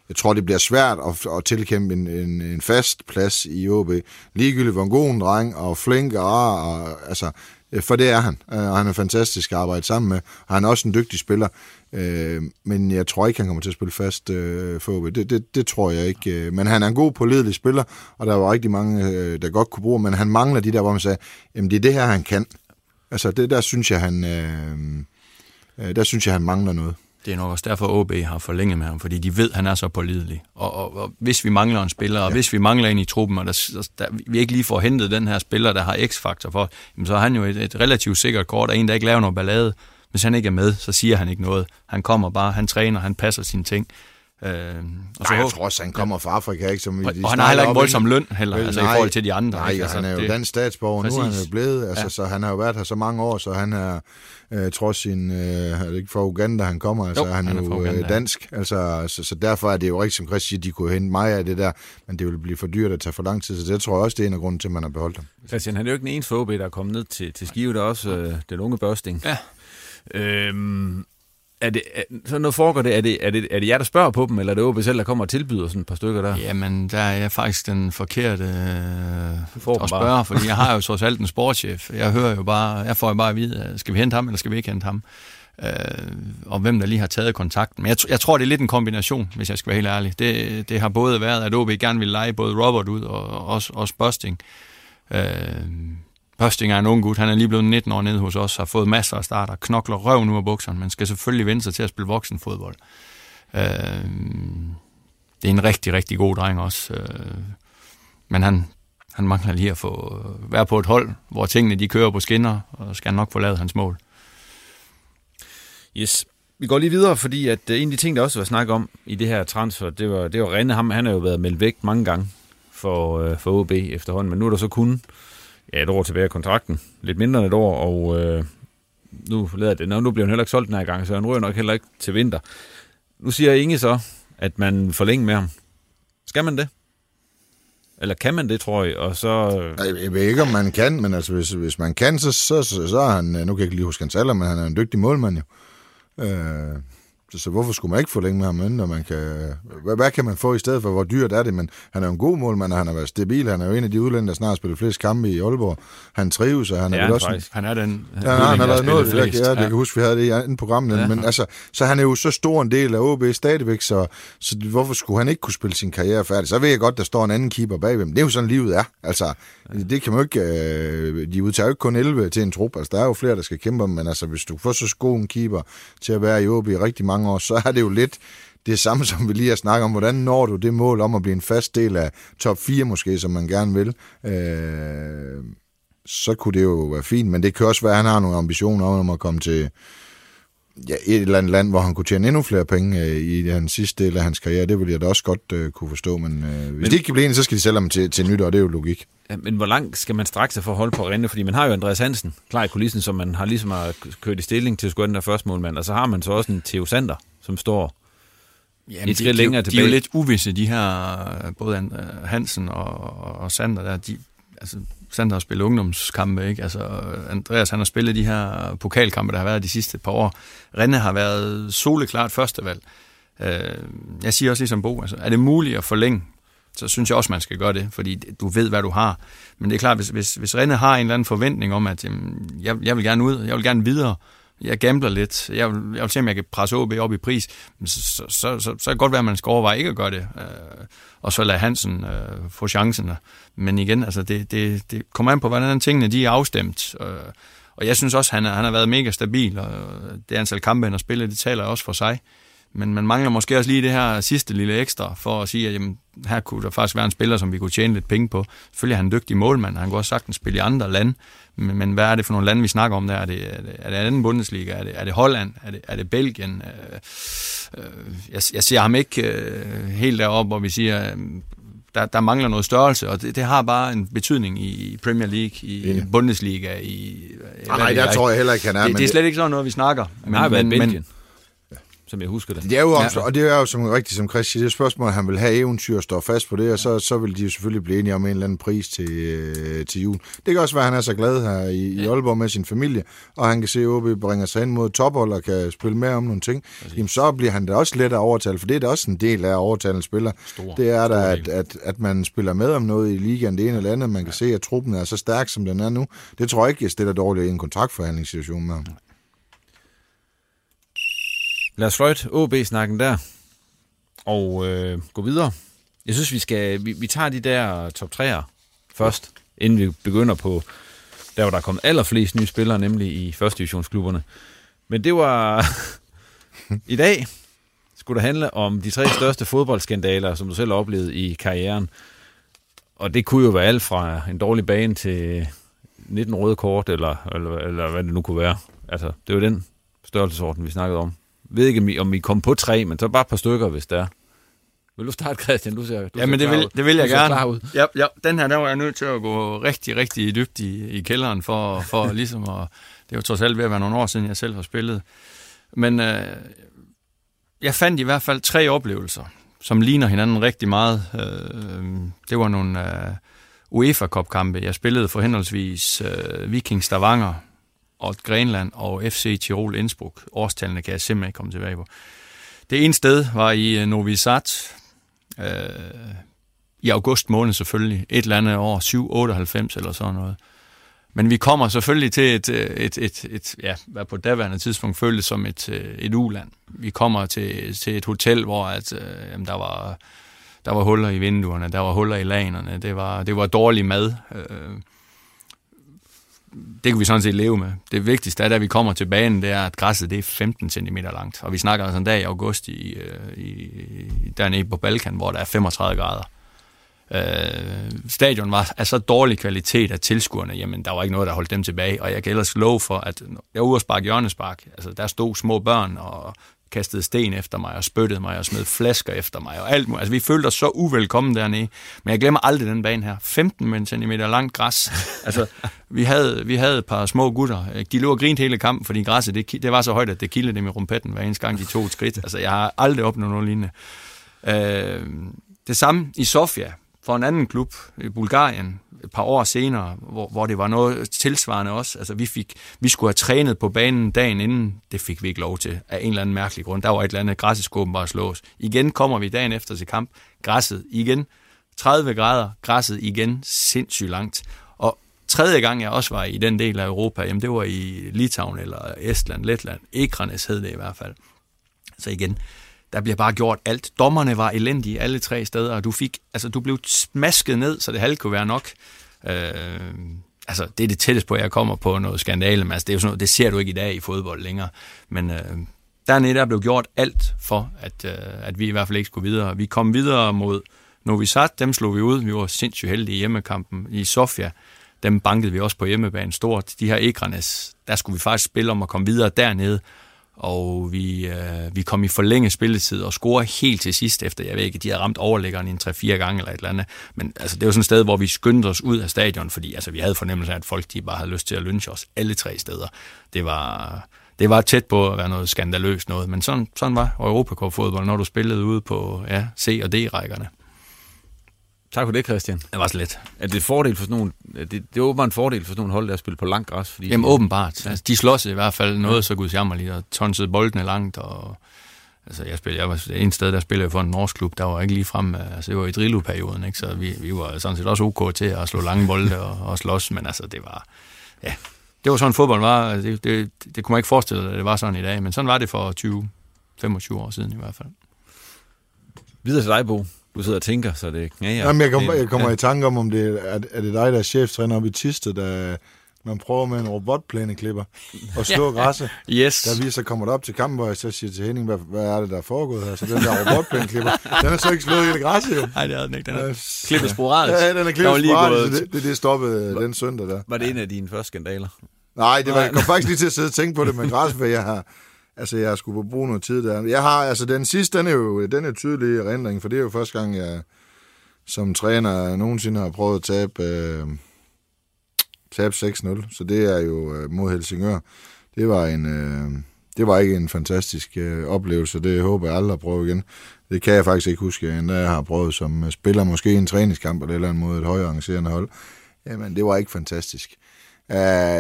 jeg tror, det bliver svært at, at tilkæmpe en, en, en fast plads i OB. Ligegyldigt, hvor en god dreng og flink og, og altså, øh, for det er han. Øh, og han er fantastisk at arbejde sammen med. Og han er også en dygtig spiller. Øh, men jeg tror ikke, han kommer til at spille fast øh, for OB. Det, det, det tror jeg ikke. Øh, men han er en god, pålidelig spiller, og der var rigtig mange, øh, der godt kunne bruge men han mangler de der, hvor man sagde, jamen det er det her, han kan. Altså, det der synes jeg, han, øh, der synes jeg, han mangler noget. Det er nok også derfor, OB har forlænget med ham, fordi de ved, at han er så pålidelig. Og, og, og hvis vi mangler en spiller, og ja. hvis vi mangler en i truppen, og der, der, vi ikke lige får hentet den her spiller, der har x-faktor for, jamen, så er han jo et, et relativt sikkert kort, og en, der ikke laver noget ballade. Hvis han ikke er med, så siger han ikke noget. Han kommer bare, han træner, han passer sine ting. Øh, og så nej, jeg tror også, han kommer fra Afrika, ikke? Som og, og han har heller ikke voldsom løn heller, altså nej, i forhold til de andre. Nej, ikke? Altså, han er jo det, dansk statsborger, præcis. nu er han jo blevet, altså, ja. så han har jo været her så mange år, så han er, øh, trods sin, øh, er det ikke fra Uganda, han kommer, altså jo, han, han er jo Uganda, øh, dansk, altså, så, så derfor er det jo rigtig, som Chris siger, de kunne hente mig af det der, men det vil blive for dyrt at tage for lang tid, så det tror jeg også, det er en af grunden til, at man har beholdt ham. Christian, han er jo ikke den eneste OB, der er kommet ned til, til Skive, der er også øh, den unge børsting. Ja. Øhm, er det, er, så noget foregår det, er det, er, det, er det jer, der spørger på dem, eller er det OB selv, der kommer og tilbyder sådan et par stykker der? Jamen, der er jeg faktisk den forkerte øh, at spørge, fordi jeg har jo trods alt en sportschef. Jeg hører jo bare, jeg får jo bare at vide, skal vi hente ham, eller skal vi ikke hente ham? Øh, og hvem der lige har taget kontakten. Men jeg, jeg tror, det er lidt en kombination, hvis jeg skal være helt ærlig. Det, det har både været, at OB gerne vil lege både Robert ud og også, også Busting. Øh, Pøsting er en ung gut, han er lige blevet 19 år nede hos os, har fået masser af starter, knokler røv nu af bukserne, men skal selvfølgelig vende sig til at spille voksenfodbold. Øh, det er en rigtig, rigtig god dreng også. Øh, men han, han mangler lige at få øh, være på et hold, hvor tingene de kører på skinner, og skal nok få lavet hans mål. Yes. Vi går lige videre, fordi at øh, en af de ting, der også var snak om i det her transfer, det var, det var Rene. Ham, han har jo været meldt væk mange gange for, uh, for OB efterhånden, men nu er der så kun ja, et år tilbage af kontrakten. Lidt mindre end et år, og øh, nu, lader det, Nå, nu bliver han heller ikke solgt den her gang, så han ryger nok heller ikke til vinter. Nu siger Inge så, at man forlænger med ham. Skal man det? Eller kan man det, tror jeg? Og så... Jeg ved ikke, om man kan, men altså, hvis, hvis man kan, så, så, så, så er han... Øh, nu kan jeg ikke lige huske hans alder, men han er en dygtig målmand jo. Øh, så, hvorfor skulle man ikke forlænge med ham, når man kan... Hvad, hvad kan man få i stedet for? Hvor dyrt er det? Men han er jo en god målmand, og han har været stabil. Han er jo en af de udlændinge, der snart spiller flest kampe i Aalborg. Han trives, og han er ja, også... Faktisk. Han er den ja, ja, han har lavet noget, flest. Ja, det ja. kan huske, vi havde det i anden program. Ja. Men altså, så han er jo så stor en del af OB stadigvæk, så, så hvorfor skulle han ikke kunne spille sin karriere færdig? Så ved jeg godt, der står en anden keeper bagved, men det er jo sådan, livet er. Altså, det kan man jo ikke... Øh, de udtager jo ikke kun 11 til en trup. Altså, der er jo flere, der skal kæmpe men altså, hvis du får så god en keeper til at være i OB i rigtig mange år, så er det jo lidt det samme, [LAUGHS] som vi lige har snakket om. Hvordan når du det mål om at blive en fast del af top 4 måske, som man gerne vil? Øh, så kunne det jo være fint, men det kan også være, at han har nogle ambitioner om at komme til ja, et eller andet land, hvor han kunne tjene endnu flere penge øh, i den sidste del af hans karriere. Det ville jeg da også godt øh, kunne forstå, men øh, hvis men, de ikke kan blive enige, så skal de sælge ham til, til nyt, og det er jo logik. Ja, men hvor langt skal man strække sig for at holde på Rinde? Fordi man har jo Andreas Hansen klar i kulissen, som man har ligesom har kørt i stilling til at skulle den der første målmand, og så har man så også en Theo Sander, som står Jamen, et skridt længere tilbage. De er jo lidt uvisse, de her, både Hansen og, og Sander der, de, altså, Sander har spillet ungdomskampe, ikke? Altså, Andreas han har spillet de her pokalkampe, der har været de sidste par år. Renne har været soleklart førstevalg. Øh, jeg siger også ligesom Bo, altså, er det muligt at forlænge, så synes jeg også, man skal gøre det, fordi du ved, hvad du har. Men det er klart, hvis, hvis, hvis Renne har en eller anden forventning om, at jamen, jeg, jeg vil gerne ud, jeg vil gerne videre, jeg gambler lidt, jeg vil, jeg vil se, om jeg kan presse OB op i pris, så, så, så, så, så kan det godt være, at man skal overveje ikke at gøre det, øh, og så lade Hansen øh, få chancen. Men igen, altså det, det, det kommer an på, hvordan tingene de er afstemt, øh, og jeg synes også, han, han har været mega stabil, og det antal kampe, han har spillet, det taler også for sig. Men man mangler måske også lige det her sidste lille ekstra, for at sige, at jamen, her kunne der faktisk være en spiller, som vi kunne tjene lidt penge på. Selvfølgelig er han en dygtig målmand, han kunne også sagtens spille i andre lande, men, men hvad er det for nogle lande, vi snakker om der? Er det, er det, er det anden Bundesliga? Er det, er det Holland? Er det, er det Belgien? Øh, øh, jeg, jeg ser ham ikke øh, helt deroppe, hvor vi siger, øh, der, der mangler noget størrelse, og det, det har bare en betydning i Premier League, i ja. Bundesliga, i... Nej, der tror jeg heller ikke, han er. Det, det er slet ikke sådan noget, vi snakker. Men, har været men, Belgien som jeg husker det. Det er jo, ja. og det er jo som rigtigt som Chris siger, det er spørgsmål, han vil have eventyr og stå fast på det, og så, så vil de jo selvfølgelig blive enige om en eller anden pris til, øh, til jul. Det kan også være, at han er så glad her i, ja. i Aalborg med sin familie, og han kan se, at OB bringer sig hen mod tophold og kan spille mere om nogle ting. Præcis. Jamen så bliver han da også let at overtale, for det er da også en del af at overtale en spiller. Stor, det er da, at, at, at man spiller med om noget i ligaen, det ene eller andet, man kan ja. se, at truppen er så stærk, som den er nu. Det tror jeg ikke, jeg stiller dårligt i en kontraktforhandlingssituation med ham. Lad os fløjte OB-snakken der, og øh, gå videre. Jeg synes, vi skal vi, vi tager de der top 3'er først, inden vi begynder på der, hvor der er kommet allerflest nye spillere, nemlig i første divisionsklubberne. Men det var [LAUGHS] i dag, skulle det handle om de tre største fodboldskandaler, som du selv har oplevet i karrieren. Og det kunne jo være alt fra en dårlig bane til 19 røde kort, eller, eller, eller hvad det nu kunne være. Altså, det var den størrelsesorden, vi snakkede om ved ikke, om I kom på tre, men så bare et par stykker, hvis det er. Vil du starte, Christian? Du ser, du ja, men det vil, det vil jeg gerne. Ud. Ja, ja, den her, der var jeg nødt til at gå rigtig, rigtig dybt i, i kælderen, for, for [LAUGHS] ligesom at... Det er jo trods alt ved at være nogle år siden, jeg selv har spillet. Men øh, jeg fandt i hvert fald tre oplevelser, som ligner hinanden rigtig meget. Øh, det var nogle øh, UEFA Cup-kampe. Jeg spillede for henholdsvis øh, Viking Stavanger, og Grenland og FC Tirol Innsbruck. Årstallene kan jeg simpelthen ikke komme tilbage på. Det ene sted var i øh, Novi Sad, øh, i august måned selvfølgelig, et eller andet år, 798 eller sådan noget. Men vi kommer selvfølgelig til et, øh, et, et, et ja, hvad på daværende tidspunkt føltes som et, øh, et uland. Vi kommer til, til et hotel, hvor at, øh, jamen, der var der var huller i vinduerne, der var huller i lanerne, det var, det var dårlig mad. Øh, det kan vi sådan set leve med. Det vigtigste er, da vi kommer til banen, det er, at græsset det er 15 cm langt. Og vi snakker altså en dag i august i, øh, i, dernede på Balkan, hvor der er 35 grader. Øh, stadion var af så dårlig kvalitet af tilskuerne, jamen der var ikke noget, der holdt dem tilbage. Og jeg kan ellers love for, at jeg var ude og sparke hjørnespark. Altså der stod små børn og kastede sten efter mig og spyttede mig og smed flasker efter mig og alt muligt. Altså, vi følte os så uvelkommen dernede. Men jeg glemmer aldrig den bane her. 15 cm langt græs. Altså, vi havde, vi havde et par små gutter. Øh, de lå og grinte hele kampen, fordi græsset det, det var så højt, at det kildede dem i rumpetten hver eneste gang, de tog et skridt. Altså, jeg har aldrig opnået noget lignende. Øh, det samme i Sofia, for en anden klub i Bulgarien et par år senere, hvor, hvor det var noget tilsvarende også. Altså, vi, fik, vi skulle have trænet på banen dagen inden. Det fik vi ikke lov til af en eller anden mærkelig grund. Der var et eller andet, græsset skulle bare slås. Igen kommer vi dagen efter til kamp. Græsset igen. 30 grader. Græsset igen. Sindssygt langt. Og tredje gang, jeg også var i den del af Europa, jamen det var i Litauen eller Estland, Letland. Ekranes hed det i hvert fald. Så igen, der bliver bare gjort alt. Dommerne var elendige alle tre steder, og du fik, altså du blev smasket ned, så det halvt kunne være nok. Øh, altså, det er det tætteste på, at jeg kommer på noget skandale, men altså, det, er jo sådan noget, det ser du ikke i dag i fodbold længere. Men øh, dernede der blev gjort alt for, at, øh, at vi i hvert fald ikke skulle videre. Vi kom videre mod Novi Sad, dem slog vi ud. Vi var sindssygt heldige i hjemmekampen i Sofia. Dem bankede vi også på hjemmebane stort. De her Ekranes, der skulle vi faktisk spille om at komme videre dernede og vi, øh, vi kom i forlænget spilletid og score helt til sidst, efter jeg ved ikke, de havde ramt overlæggeren en 3-4 gange eller et eller andet. Men altså, det var sådan et sted, hvor vi skyndte os ud af stadion, fordi altså, vi havde fornemmelse af, at folk de bare havde lyst til at lynche os alle tre steder. Det var, det var tæt på at være noget skandaløst noget, men sådan, sådan var Europacup-fodbold, når du spillede ude på ja, C- og D-rækkerne. Tak for det, Christian. Det var så lidt. Er det fordel for sådan nogle, det, det er åbenbart en fordel for sådan nogle hold, der spiller på langt græs? Fordi Jamen åbenbart. Ja. Altså, de slås i hvert fald noget ja. så gudsjammerligt, og tonsede boldene langt, og altså, jeg, spillede, jeg var en sted, der spillede for en norsk klub, der var ikke lige frem, altså det var i Drillo-perioden, ikke? så vi, vi var sådan set også ok til at slå lange bolde og, og slås, men altså det var, ja, det var sådan fodbold var, altså, det, det, det kunne man ikke forestille at det var sådan i dag, men sådan var det for 20 25 år siden i hvert fald. Videre til dig, Bo du sidder og tænker, så det knager. Jamen, jeg, kom, jeg kommer ja. i tanke om, om det er, er det dig, der er cheftræner op i Tiste, der man prøver med en robotplæneklipper [LAUGHS] og slå ja. græsset. Yes. Der vi så kommer op til kampen, hvor jeg så siger til Henning, hvad, hvad er det, der er foregået her? Så den der robotplæneklipper, [LAUGHS] den er så ikke slået hele græsset jo. Nej, det er den ikke. Den er klippet sporadisk. Ja, den er klippet sporadisk, det, det, det stoppede var, den søndag der. Var det en af dine første skandaler? Nej, det var, jeg kom faktisk lige til at sidde og tænke på det med [LAUGHS] græs, for jeg har, Altså, jeg skulle bruge noget tid der. Jeg har, altså, den sidste, den er jo den er tydelig erindring, for det er jo første gang, jeg som træner nogensinde har prøvet at tabe, øh, tabe 6-0. Så det er jo øh, mod Helsingør. Det var en... Øh, det var ikke en fantastisk øh, oplevelse. Det håber jeg aldrig at prøve igen. Det kan jeg faktisk ikke huske, at jeg har prøvet som øh, spiller måske en træningskamp eller, eller mod et højere arrangerende hold. Jamen, det var ikke fantastisk. Uh,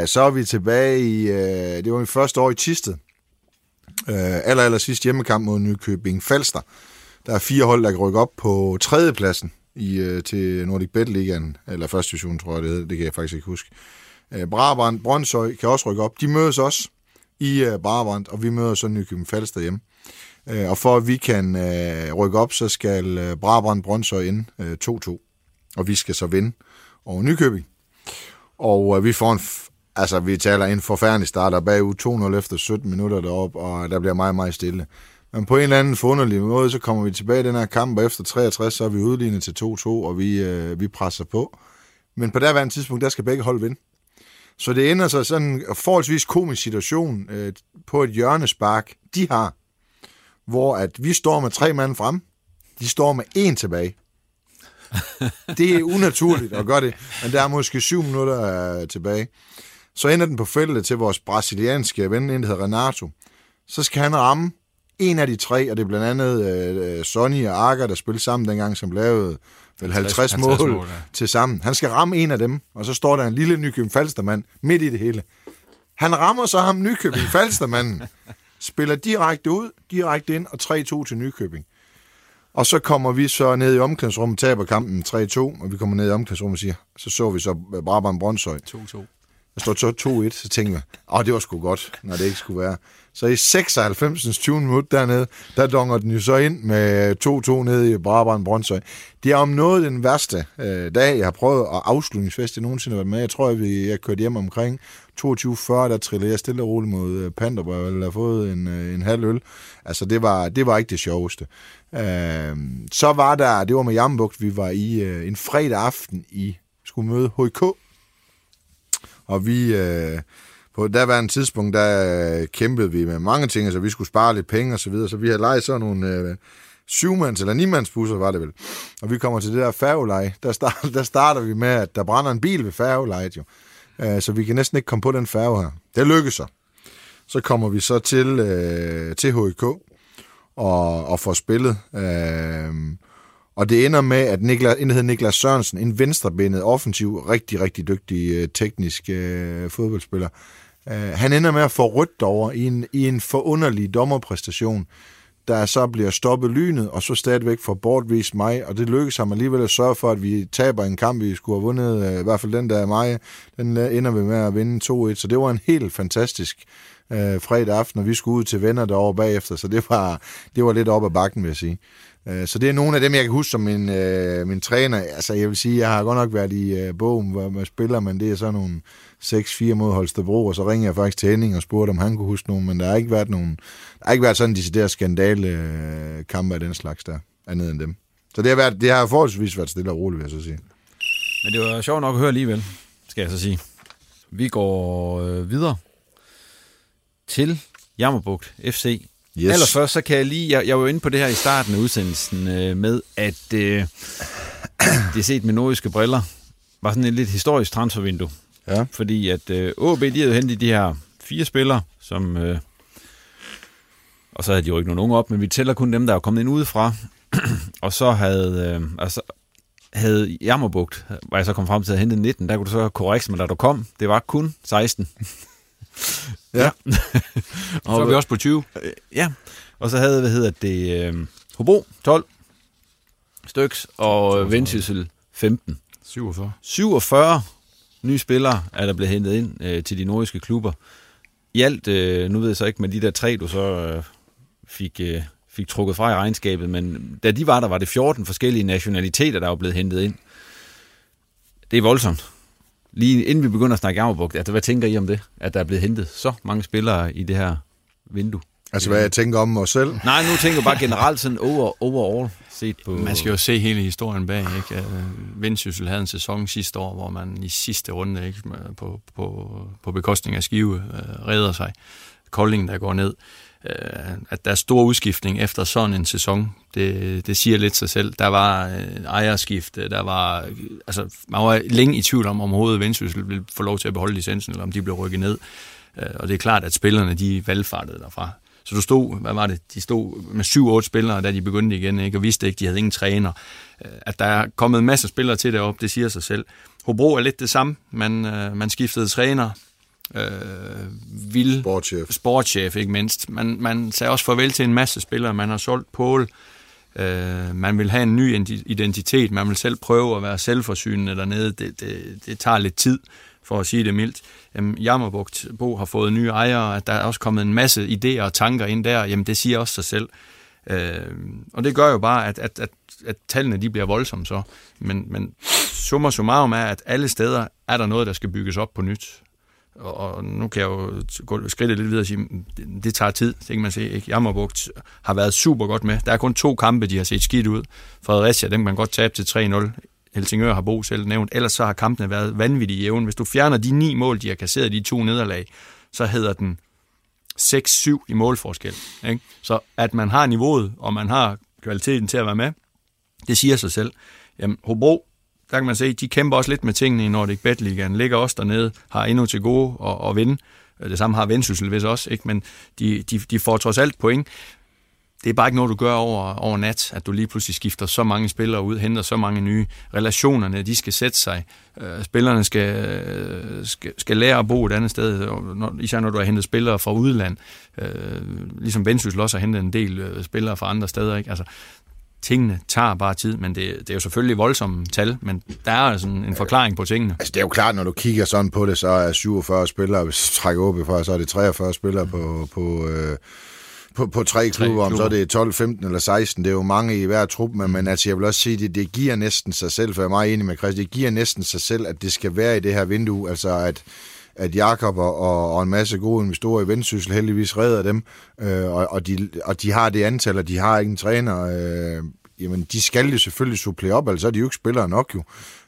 så er vi tilbage i... Uh, det var mit første år i Tisted øh, aller, aller sidst hjemmekamp mod Nykøbing Falster. Der er fire hold, der kan rykke op på tredjepladsen i, øh, til Nordic Bet Ligaen, eller første division, tror jeg det hedder, det kan jeg faktisk ikke huske. Øh, Brabrand, Brøndshøj kan også rykke op. De mødes også i øh, Brabrand, og vi møder så Nykøbing Falster hjemme. Øh, og for at vi kan øh, rykke op, så skal øh, Brabrand Brøndshøj ind øh, 2-2. Og vi skal så vinde over Nykøbing. Og øh, vi får en Altså, vi taler en forfærdelig start, og bagud 2-0 efter 17 minutter derop, og der bliver meget, meget stille. Men på en eller anden forunderlig måde, så kommer vi tilbage i den her kamp, og efter 63, så er vi udlignet til 2-2, og vi, øh, vi presser på. Men på det tidspunkt, der skal begge hold vinde. Så det ender sig sådan en forholdsvis komisk situation øh, på et hjørnespark, de har, hvor at vi står med tre mand frem, de står med en tilbage. det er unaturligt at gøre det, men der er måske syv minutter øh, tilbage. Så ender den på feltet til vores brasilianske ven, en der hedder Renato. Så skal han ramme en af de tre, og det er blandt andet øh, Sonny og Arker, der spillede sammen dengang, som lavede vel 50, 50 mål, mål ja. til sammen. Han skal ramme en af dem, og så står der en lille Nykøbing Falstermand midt i det hele. Han rammer så ham Nykøbing Falstermanden, [LAUGHS] spiller direkte ud, direkte ind, og 3-2 til Nykøbing. Og så kommer vi så ned i omklædningsrummet, taber kampen 3-2, og vi kommer ned i omklædningsrummet og siger, så så vi så Brabant Brøndshøj. 2-2. Der står så 2-1, så tænkte jeg, åh, det var sgu godt, når det ikke skulle være. Så i 96. 20 minut dernede, der donger den jo så ind med 2-2 nede i Brabrand Brøndshøj. Det er om noget den værste øh, dag, jeg har prøvet at afslutningsfest, jeg nogensinde har været med. Jeg tror, at vi, jeg kørte hjem omkring 22.40, der trillede jeg stille og roligt mod øh, hvor jeg har fået en, øh, en halv øl. Altså, det var, det var ikke det sjoveste. Øh, så var der, det var med Jambugt, vi var i øh, en fredag aften i, skulle møde HK, og vi... Øh, på der var en tidspunkt, der øh, kæmpede vi med mange ting, altså vi skulle spare lidt penge og så videre, så vi havde lejet sådan nogle øh, syvmands- eller nimandsbusser, var det vel. Og vi kommer til det der færgeleje, der, start, [LAUGHS] der starter vi med, at der brænder en bil ved færgelejet jo. Øh, så vi kan næsten ikke komme på den færge her. Det lykkes så. Så kommer vi så til, øh, til HIK og, og får spillet. Øh, og det ender med, at Niklas, en hedder Niklas Sørensen, en venstrebenet, offensiv, rigtig, rigtig dygtig øh, teknisk øh, fodboldspiller, øh, han ender med at få rødt over i en, i en forunderlig dommerpræstation, der så bliver stoppet lynet, og så stadigvæk får bortvist mig, og det lykkes ham alligevel at sørge for, at vi taber en kamp, vi skulle have vundet, øh, i hvert fald den der mig, den øh, ender vi med at vinde 2-1, så det var en helt fantastisk øh, fredag aften, og vi skulle ud til venner derovre bagefter, så det var, det var lidt op ad bakken, vil jeg sige. Øh, så det er nogle af dem, jeg kan huske som min, øh, min træner. Altså, jeg vil sige, jeg har godt nok været i øh, bogen, hvor man spiller, men det er sådan nogle 6-4 mod Holstebro, og så ringer jeg faktisk til Henning og spurgte, om han kunne huske nogen, men der har ikke været nogen, der har ikke været sådan en decideret skandale øh, kampe af den slags der, andet end dem. Så det har, været, det har forholdsvis været stille og roligt, vil jeg så sige. Men det var sjovt nok at høre alligevel, skal jeg så sige. Vi går øh, videre til Jammerbugt FC Yes. Allerførst så kan jeg lige, jeg, jeg var jo inde på det her i starten af udsendelsen øh, med, at øh, det er set med nordiske briller, var sådan et lidt historisk transfervindue. Ja. Fordi at øh, OB, de havde hentet de her fire spillere, som... Øh, og så havde de jo ikke nogen unge op, men vi tæller kun dem, der er kommet ind udefra. [CLEARS THROAT] og så havde, øh, altså, havde Jammerbugt, hvor jeg så kom frem til at hente 19, der kunne du så korrekt, men da du kom, det var kun 16. Ja. [LAUGHS] og så er vi også på 20. Ja, og så havde, hvad hedder det, øh, Hobro 12 styks, og Vendsyssel 15. 47. 47 nye spillere er der blevet hentet ind øh, til de nordiske klubber. I alt, øh, nu ved jeg så ikke med de der tre, du så øh, fik, øh, fik trukket fra i regnskabet, men da de var der, var det 14 forskellige nationaliteter, der var blevet hentet ind. Det er voldsomt lige inden vi begynder at snakke Jammerbugt, altså, hvad tænker I om det, at der er blevet hentet så mange spillere i det her vindue? Altså, hvad jeg tænker om mig selv? Nej, nu tænker jeg bare generelt sådan over, overall set på... Man skal jo se hele historien bag, ikke? Vendsyssel havde en sæson sidste år, hvor man i sidste runde, ikke? På, på, på bekostning af Skive, øh, redder sig. Kolding, der går ned øh, Øh, at der er stor udskiftning efter sådan en sæson. Det, det siger lidt sig selv. Der var øh, ejerskifte, der var, altså, man var længe i tvivl om, om overhovedet Vendsyssel ville få lov til at beholde licensen, eller om de blev rykket ned. Øh, og det er klart, at spillerne, de valgfartede derfra. Så du stod, hvad var det, de stod med 7-8 spillere, da de begyndte igen, ikke? og vidste ikke, de havde ingen træner. Øh, at der er kommet masser af spillere til deroppe, det siger sig selv. Hobro er lidt det samme. Man, øh, man skiftede træner, øh, vil sportschef. sportschef, ikke mindst. Man, man sagde også farvel til en masse spillere. Man har solgt Paul. Øh, man vil have en ny identitet. Man vil selv prøve at være selvforsynende dernede. Det, det, det tager lidt tid, for at sige det mildt. Jamen, Jammerbugt Bo har fået nye ejere, der er også kommet en masse idéer og tanker ind der. Jamen, det siger også sig selv. Øh, og det gør jo bare, at, at, at, at tallene de bliver voldsomme så. Men, men summa summarum er, at alle steder er der noget, der skal bygges op på nyt og nu kan jeg jo gå skridtet lidt videre og sige, mm, det, det tager tid, det kan man se. Ikke? Jammerbugt har været super godt med. Der er kun to kampe, de har set skidt ud. Fredericia, dem kan man godt tabe til 3-0. Helsingør har Bo selv nævnt. Ellers så har kampene været vanvittigt jævne. Hvis du fjerner de ni mål, de har kasseret de to nederlag, så hedder den 6-7 i målforskel. Ikke? Så at man har niveauet, og man har kvaliteten til at være med, det siger sig selv. Jamen, Hobro der kan man se, de kæmper også lidt med tingene i Nordic Bet Ligaen. Ligger også dernede, har endnu til gode at, at vinde. Det samme har Vendsyssel vist også, ikke? men de, de, de får trods alt point. Det er bare ikke noget, du gør over, over nat, at du lige pludselig skifter så mange spillere ud, henter så mange nye. Relationerne, de skal sætte sig. Øh, spillerne skal, øh, skal, skal lære at bo et andet sted, når, især når du har hentet spillere fra udland. Øh, ligesom Vendsyssel også har hentet en del spillere fra andre steder. Ikke? Altså, tingene tager bare tid, men det, det er jo selvfølgelig voldsomme tal, men der er altså en, forklaring på tingene. Altså, det er jo klart, når du kigger sådan på det, så er 47 spillere, hvis du trækker op fra, så er det 43 spillere på, på, øh, på, på tre klubber, om så er det 12, 15 eller 16. Det er jo mange i hver trup, men, men altså, jeg vil også sige, det, det giver næsten sig selv, for jeg er meget enig med Chris, det giver næsten sig selv, at det skal være i det her vindue, altså at at Jakob og, og, og en masse gode investorer i Vendsyssel heldigvis redder dem, øh, og, og, de, og de har det antal, og de har ikke en træner. Øh, jamen, de skal jo selvfølgelig supplere op, altså er de jo ikke spillere nok jo.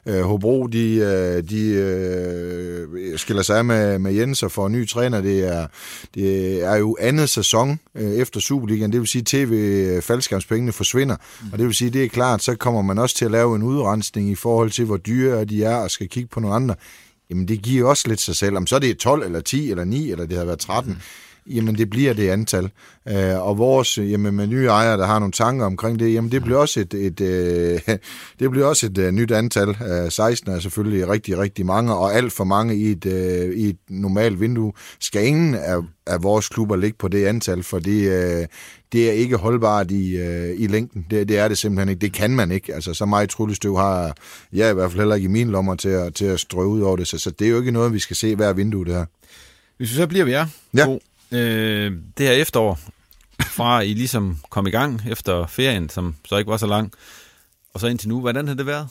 Øh, Hobro, de, øh, de øh, skiller sig af med, med Jens og får en ny træner. Det er, det er jo andet sæson øh, efter Superligaen. Det vil sige, at tv-faldskærmspengene forsvinder. Mm. Og det vil sige, det er klart, så kommer man også til at lave en udrensning i forhold til, hvor dyre de er, og skal kigge på nogle andre. Jamen, det giver også lidt sig selv. Om så er det 12 eller 10 eller 9, eller det har været 13. Mm jamen det bliver det antal. Øh, og vores, jamen med nye ejere, der har nogle tanker omkring det, jamen det bliver også et, et, øh, [LAUGHS] det bliver også et uh, nyt antal. Uh, 16 er selvfølgelig rigtig, rigtig mange, og alt for mange i et, uh, i et normalt vindue. Skal ingen af, af vores klubber ligge på det antal, for det, uh, det er ikke holdbart i, uh, i længden. Det, det er det simpelthen ikke. Det kan man ikke. Altså, så meget tryllestøv har jeg i hvert fald heller ikke i mine lommer til at, til at strø ud over det. Så, så det er jo ikke noget, vi skal se hver vindue, det her. Hvis vi så bliver ved jer, ja. Øh, det her efterår, fra I ligesom kom i gang efter ferien, som så ikke var så lang, og så indtil nu, hvordan har det været?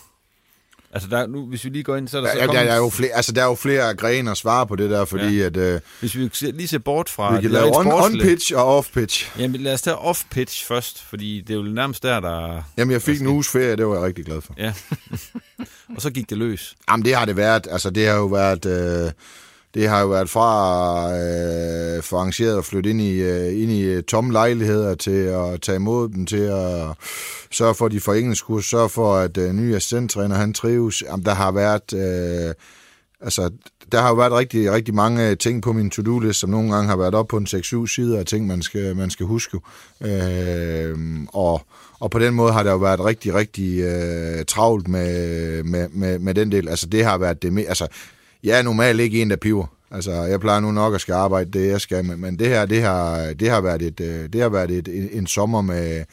Altså, der, nu, hvis vi lige går ind, så er der så ja, der, der, er jo flere, altså, der er jo flere grene at svare på det der, fordi Ja. at... Øh, Hvis vi lige ser bort fra... vi kan lave on, on-pitch og off-pitch. Jamen, lad os tage off-pitch først, fordi det er jo nærmest der, der... Jamen, jeg fik en uges ferie, det var jeg rigtig glad for. Ja. [LAUGHS] og så gik det løs. Jamen, det har det været. Altså, det har jo været... Øh, det har jo været fra øh, for arrangeret at flytte ind i, øh, ind i øh, tomme lejligheder til at tage imod dem, til at sørge for, at de får engelskkurs, sørge for, at øh, nye assistenttræner, han trives. Jamen, der har været... Øh, altså, der har jo været rigtig, rigtig mange ting på min to-do-list, som nogle gange har været op på en 6-7 sider af ting, man skal, man skal huske. Øh, og, og på den måde har der jo været rigtig, rigtig øh, travlt med, med, med, med den del. Altså, det har været det altså, jeg er normalt ikke en, der piver. Altså, jeg plejer nu nok at skal arbejde det, jeg skal, men, men det her, det har, det har været, et, øh, det har været et, en, en sommer med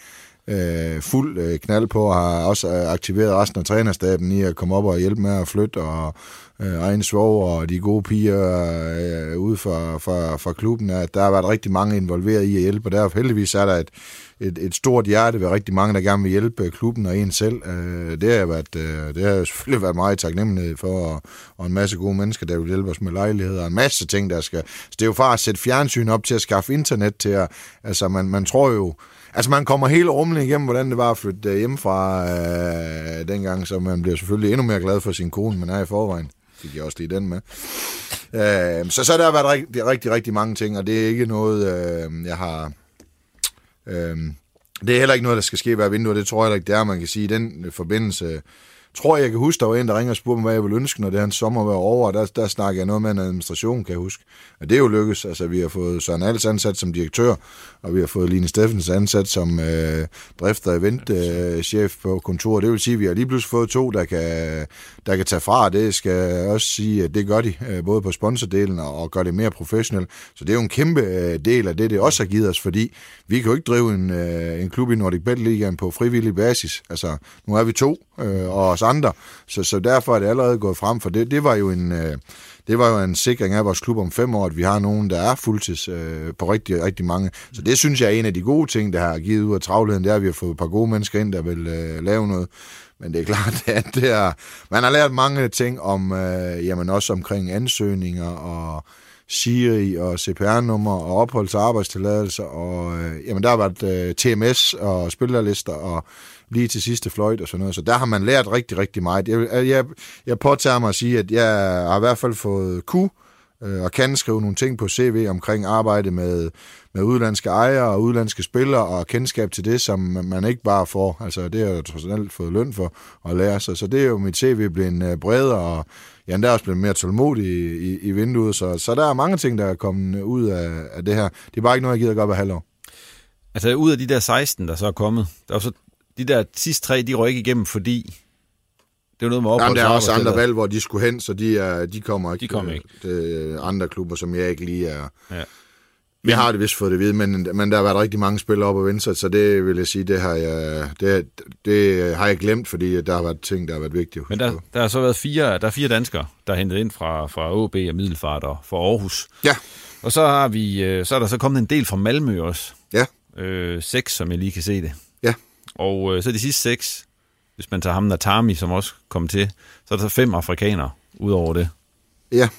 øh, fuld øh, knald på, og har også øh, aktiveret resten af trænerstaben i at komme op og hjælpe med at flytte, og øh, egen svoger og de gode piger øh, ude fra, fra, fra klubben, at der har været rigtig mange involveret i at hjælpe, og der heldigvis er der et, et, et stort hjerte ved rigtig mange, der gerne vil hjælpe øh, klubben og en selv. Øh, det, har været, øh, det har jeg selvfølgelig været meget taknemmelig for, og, og en masse gode mennesker, der vil hjælpe os med lejligheder, og en masse ting, der skal... Så det er jo far at sætte fjernsyn op til at skaffe internet til at... Altså, man, man tror jo... Altså, man kommer hele rumlen igennem, hvordan det var at flytte øh, hjemmefra øh, dengang, så man bliver selvfølgelig endnu mere glad for sin kone, man er i forvejen fik jeg også lige den med. Øh, så, så der har været rigtig, rigtig, rigtig mange ting, og det er ikke noget, øh, jeg har... Øh, det er heller ikke noget, der skal ske hver vindue, og det tror jeg heller ikke, det er, man kan sige. I den forbindelse tror jeg, kan huske, der var en, der ringer og spurgte mig, hvad jeg ville ønske, når det her sommer var over, og der, der snakker jeg noget med en administration, kan jeg huske. Og det er jo lykkes. Altså, vi har fået Søren Als ansat som direktør, og vi har fået Line Steffens ansat som øh, drift- og eventchef på kontoret. Det vil sige, at vi har lige pludselig fået to, der kan, der kan tage fra. Det skal også sige, at det gør de, øh, både på sponsordelen og, og gør det mere professionelt. Så det er jo en kæmpe øh, del af det, det også har givet os, fordi vi kan jo ikke drive en, øh, en klub i Nordic Bet Ligaen på frivillig basis. Altså, nu er vi to, øh, og andre, så, så derfor er det allerede gået frem, for det, det var jo en... Øh, det var jo en sikring af vores klub om fem år, at vi har nogen, der er fuldtids øh, på rigtig, rigtig mange. Så det synes jeg er en af de gode ting, der har givet ud af travlheden, det er, at vi har fået et par gode mennesker ind, der vil øh, lave noget. Men det er klart, [LAUGHS] at det er, man har lært mange ting om, øh, jamen også omkring ansøgninger og SIRI og CPR-nummer og opholds- og arbejdstilladelser, og øh, jamen der har været øh, TMS og spillerlister og lige til sidste fløjt og sådan noget. Så der har man lært rigtig, rigtig meget. Jeg, jeg, jeg påtager mig at sige, at jeg har i hvert fald fået Q øh, og kan skrive nogle ting på CV omkring arbejde med, med udlandske ejere og udlandske spillere og kendskab til det, som man ikke bare får. Altså det har jeg jo trods alt fået løn for at lære sig. Så det er jo mit CV blevet øh, bredere, og jeg der er også blevet mere tålmodig i, i, i vinduet. Så, så der er mange ting, der er kommet ud af, af det her. Det er bare ikke noget, jeg gider gøre hver halvår. Altså ud af de der 16, der så er kommet, der er så de der sidste tre, de røg ikke igennem, fordi det er noget med opholds- Jamen, der er og også andre valg, hvor de skulle hen, så de, er, de kommer ikke. De kommer ikke. Det er andre klubber, som jeg ikke lige er, Ja. Vi har det vist fået det at vide, men, men der har været rigtig mange spillere op og venstre, så det vil jeg sige, det har jeg, det, det har jeg glemt, fordi der har været ting, der har været vigtige. Men der, der har så været fire, der er fire danskere, der er hentet ind fra, fra OB og Middelfart og fra Aarhus. Ja. Og så, har vi, øh, så er der så kommet en del fra Malmø også. Ja. Øh, seks, som jeg lige kan se det. Og øh, så de sidste seks, hvis man tager ham der Tami, som også kom til, så er der så fem afrikanere ud over det. Ja.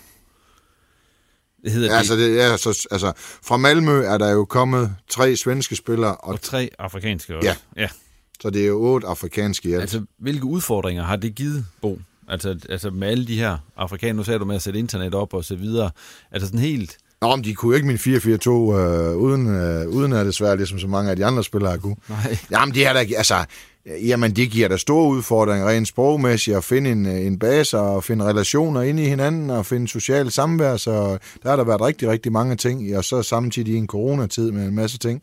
Det hedder Ja, altså, det, ja, så, altså, fra Malmø er der jo kommet tre svenske spillere, og, og tre afrikanske også. Ja. ja. så det er jo otte afrikanske alt. Altså, hvilke udfordringer har det givet, Bo? Altså, altså med alle de her afrikanere, nu sagde du med at sætte internet op og så videre. Altså sådan helt... Nå, men de kunne jo ikke min 4-4-2, øh, uden, øh, uden at det svært, ligesom så mange af de andre spillere har kunne. Nej. Jamen, det er da, altså, jamen, det giver da store udfordringer rent sprogmæssigt at finde en, en base og finde relationer ind i hinanden og finde socialt samvær, så der har der været rigtig, rigtig mange ting, og så samtidig i en coronatid med en masse ting.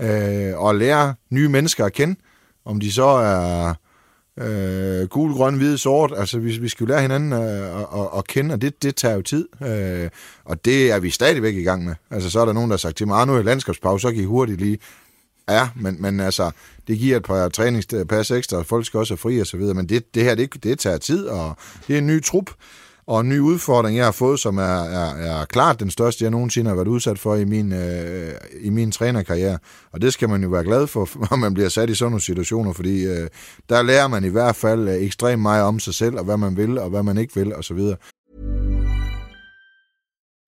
Øh, og lære nye mennesker at kende, om de så er øh, gul, grøn, hvid, sort. Altså, vi, vi skal jo lære hinanden øh, at, at, at kende, og det, det tager jo tid. Øh, og det er vi stadigvæk i gang med. Altså, så er der nogen, der har sagt til mig, "Ah, nu er landskabspause, så kan I hurtigt lige... Ja, men, men altså, det giver et par træningspas ekstra, og folk skal også have fri og så videre, men det, det her, det, det tager tid, og det er en ny trup, og en ny udfordring, jeg har fået, som er, er, er klart den største, jeg nogensinde har været udsat for i min, øh, i min trænerkarriere. Og det skal man jo være glad for, [LAUGHS] når man bliver sat i sådan nogle situationer, fordi øh, der lærer man i hvert fald øh, ekstremt meget om sig selv, og hvad man vil, og hvad man ikke vil, og så videre.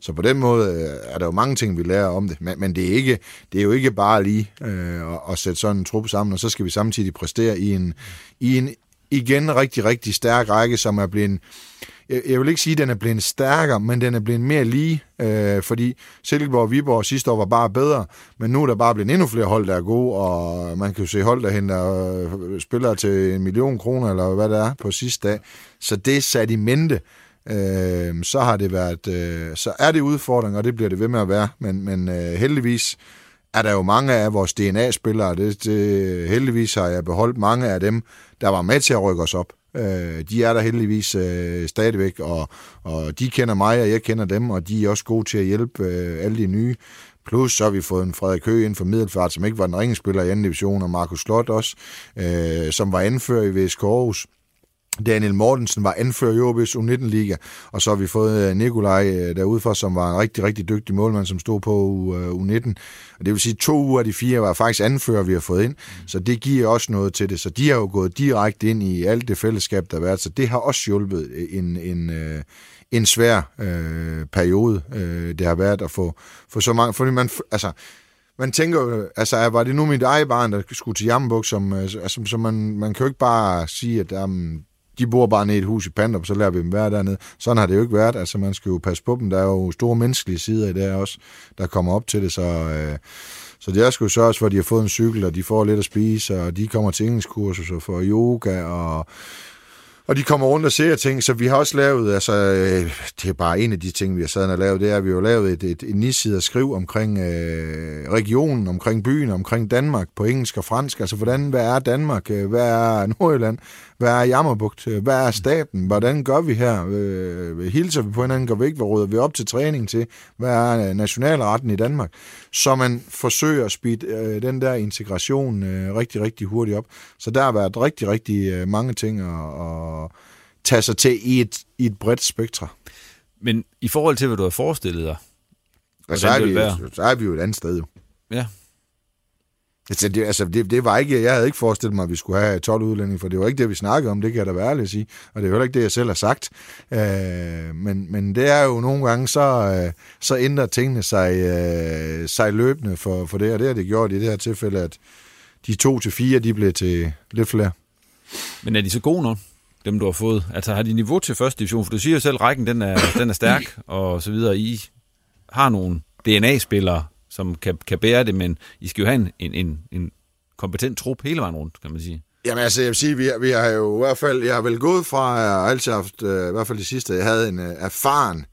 Så på den måde øh, er der jo mange ting, vi lærer om det, men, men det, er ikke, det er jo ikke bare lige øh, at, at sætte sådan en trup sammen, og så skal vi samtidig præstere i en, i en igen rigtig, rigtig stærk række, som er blevet, jeg, jeg vil ikke sige, at den er blevet stærkere, men den er blevet mere lige, øh, fordi Silkeborg og Viborg sidste år var bare bedre, men nu er der bare blevet endnu flere hold, der er gode, og man kan jo se hold, der henter øh, spillere til en million kroner, eller hvad det er, på sidste dag. Så det er sat i mente, øh, så har det været, øh, så er det udfordring, og det bliver det ved med at være, men, men øh, heldigvis er der jo mange af vores DNA-spillere, det, det, heldigvis har jeg beholdt mange af dem, der var med til at rykke os op. Øh, de er der heldigvis øh, stadigvæk, og, og de kender mig, og jeg kender dem, og de er også gode til at hjælpe øh, alle de nye. Plus så har vi fået en Frederik Høgh ind for Middelfart, som ikke var den ringespiller i anden division, og Markus Slot også, øh, som var anfører i VSK Aarhus. Daniel Mortensen var anfører i OB's U19-liga, og så har vi fået øh, Nikolaj øh, derude derudfor, som var en rigtig, rigtig dygtig målmand, som stod på øh, U19. Og det vil sige, to uger af de fire var faktisk anfører, vi har fået ind, så det giver også noget til det. Så de har jo gået direkte ind i alt det fællesskab, der har været, så det har også hjulpet en, en, en svær øh, periode, øh, det har været at få, få så mange, fordi man, altså, man tænker jo, altså var det nu mit eget barn, der skulle til Jammerburg, som, altså, som man, man kan jo ikke bare sige, at jamen, de bor bare nede i et hus i Pandrup, så lærer vi dem være dernede. Sådan har det jo ikke været. Altså, man skal jo passe på dem. Der er jo store menneskelige sider i det også, der kommer op til det. Så, øh, så det er sgu sørge for, at de har fået en cykel, og de får lidt at spise, og de kommer til engelskkursus og får yoga, og og de kommer rundt og ser ting, så vi har også lavet, altså, øh, det er bare en af de ting, vi har sad og lavet, det er, at vi har lavet et, et, et niside skriv omkring øh, regionen, omkring byen, omkring Danmark på engelsk og fransk. Altså, hvordan, hvad er Danmark? Øh, hvad er Nordjylland? Hvad er Jammerbugt? Hvad er staten? Hvordan gør vi her? Øh, hilser vi på hinanden? Går vi ikke? Hvad råder vi op til træning til? Hvad er nationalretten i Danmark? Så man forsøger at speede øh, den der integration øh, rigtig, rigtig hurtigt op. Så der har været rigtig, rigtig øh, mange ting at, at tage sig til i et, i et bredt spektra. Men i forhold til, hvad du har forestillet dig, så er, vi, så er vi jo et andet sted jo. Ja. Altså, det, altså det, det var ikke, jeg havde ikke forestillet mig, at vi skulle have 12 udlændinge, for det var ikke det, vi snakkede om, det kan jeg da være ærlig at sige, og det er heller ikke det, jeg selv har sagt. Øh, men, men det er jo nogle gange, så, øh, så ændrer tingene sig, øh, sig løbende for, for det, og det har det gjort i det her tilfælde, at de to til fire, de blev til lidt flere. Men er de så gode nok? dem du har fået? Altså har de niveau til første division? For du siger jo selv, at rækken den er, den er stærk og så videre. I har nogle DNA-spillere, som kan, kan bære det, men I skal jo have en, en, en, en kompetent trup hele vejen rundt, kan man sige. Jamen altså, jeg vil sige, vi, har, vi har jo i hvert fald, jeg har vel gået fra, jeg har altid haft, øh, i hvert fald det sidste, jeg havde en øh, erfaren,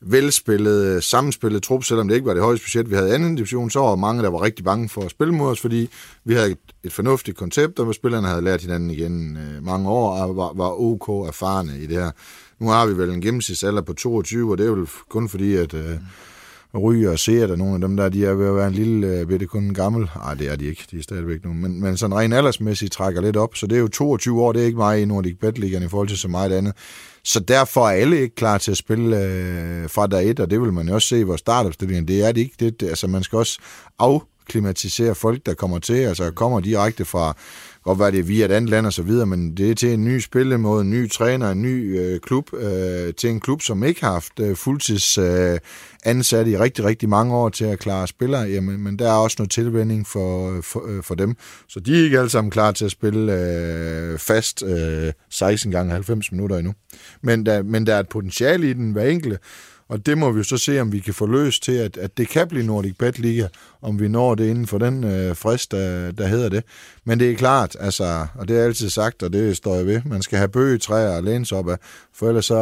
velspillet, øh, sammenspillet trup, selvom det ikke var det højeste budget, vi havde i anden division, så var mange, der var rigtig bange for at spille mod os, fordi vi havde et, et fornuftigt koncept, og spillerne havde lært hinanden igen øh, mange år, og var, var ok erfarne i det her. Nu har vi vel en gennemsnitsalder på 22, og det er jo kun fordi, at uh, ryger og ser der nogle af dem der, de er ved at være en lille øh, uh, bitte kun gammel. Nej, det er de ikke, de er stadigvæk nu. Men, men sådan rent aldersmæssigt trækker lidt op, så det er jo 22 år, det er ikke meget i Nordic Bet i forhold til så meget andet. Så derfor er alle ikke klar til at spille øh, fra dag et, og det vil man jo også se i vores startopstilling. Det er det ikke. Det, det, altså, man skal også afklimatisere folk, der kommer til, altså kommer direkte fra godt være det er via et andet land og så videre, men det er til en ny spillemåde, en ny træner, en ny øh, klub, øh, til en klub, som ikke har haft øh, fuldtids øh, ansat i rigtig, rigtig mange år til at klare spillere, jamen, men der er også noget tilvænding for, øh, for, øh, for dem. Så de er ikke alle sammen klar til at spille øh, fast øh, 16 gange 90 minutter endnu. Men der, men der er et potentiale i den hver enkelte, og det må vi jo så se, om vi kan få løst til, at, at det kan blive Nordic Bet Liga, om vi når det inden for den øh, frist, der, der hedder det. Men det er klart, altså, og det er altid sagt, og det står jeg ved, man skal have bøgetræer og læns op af, for ellers så,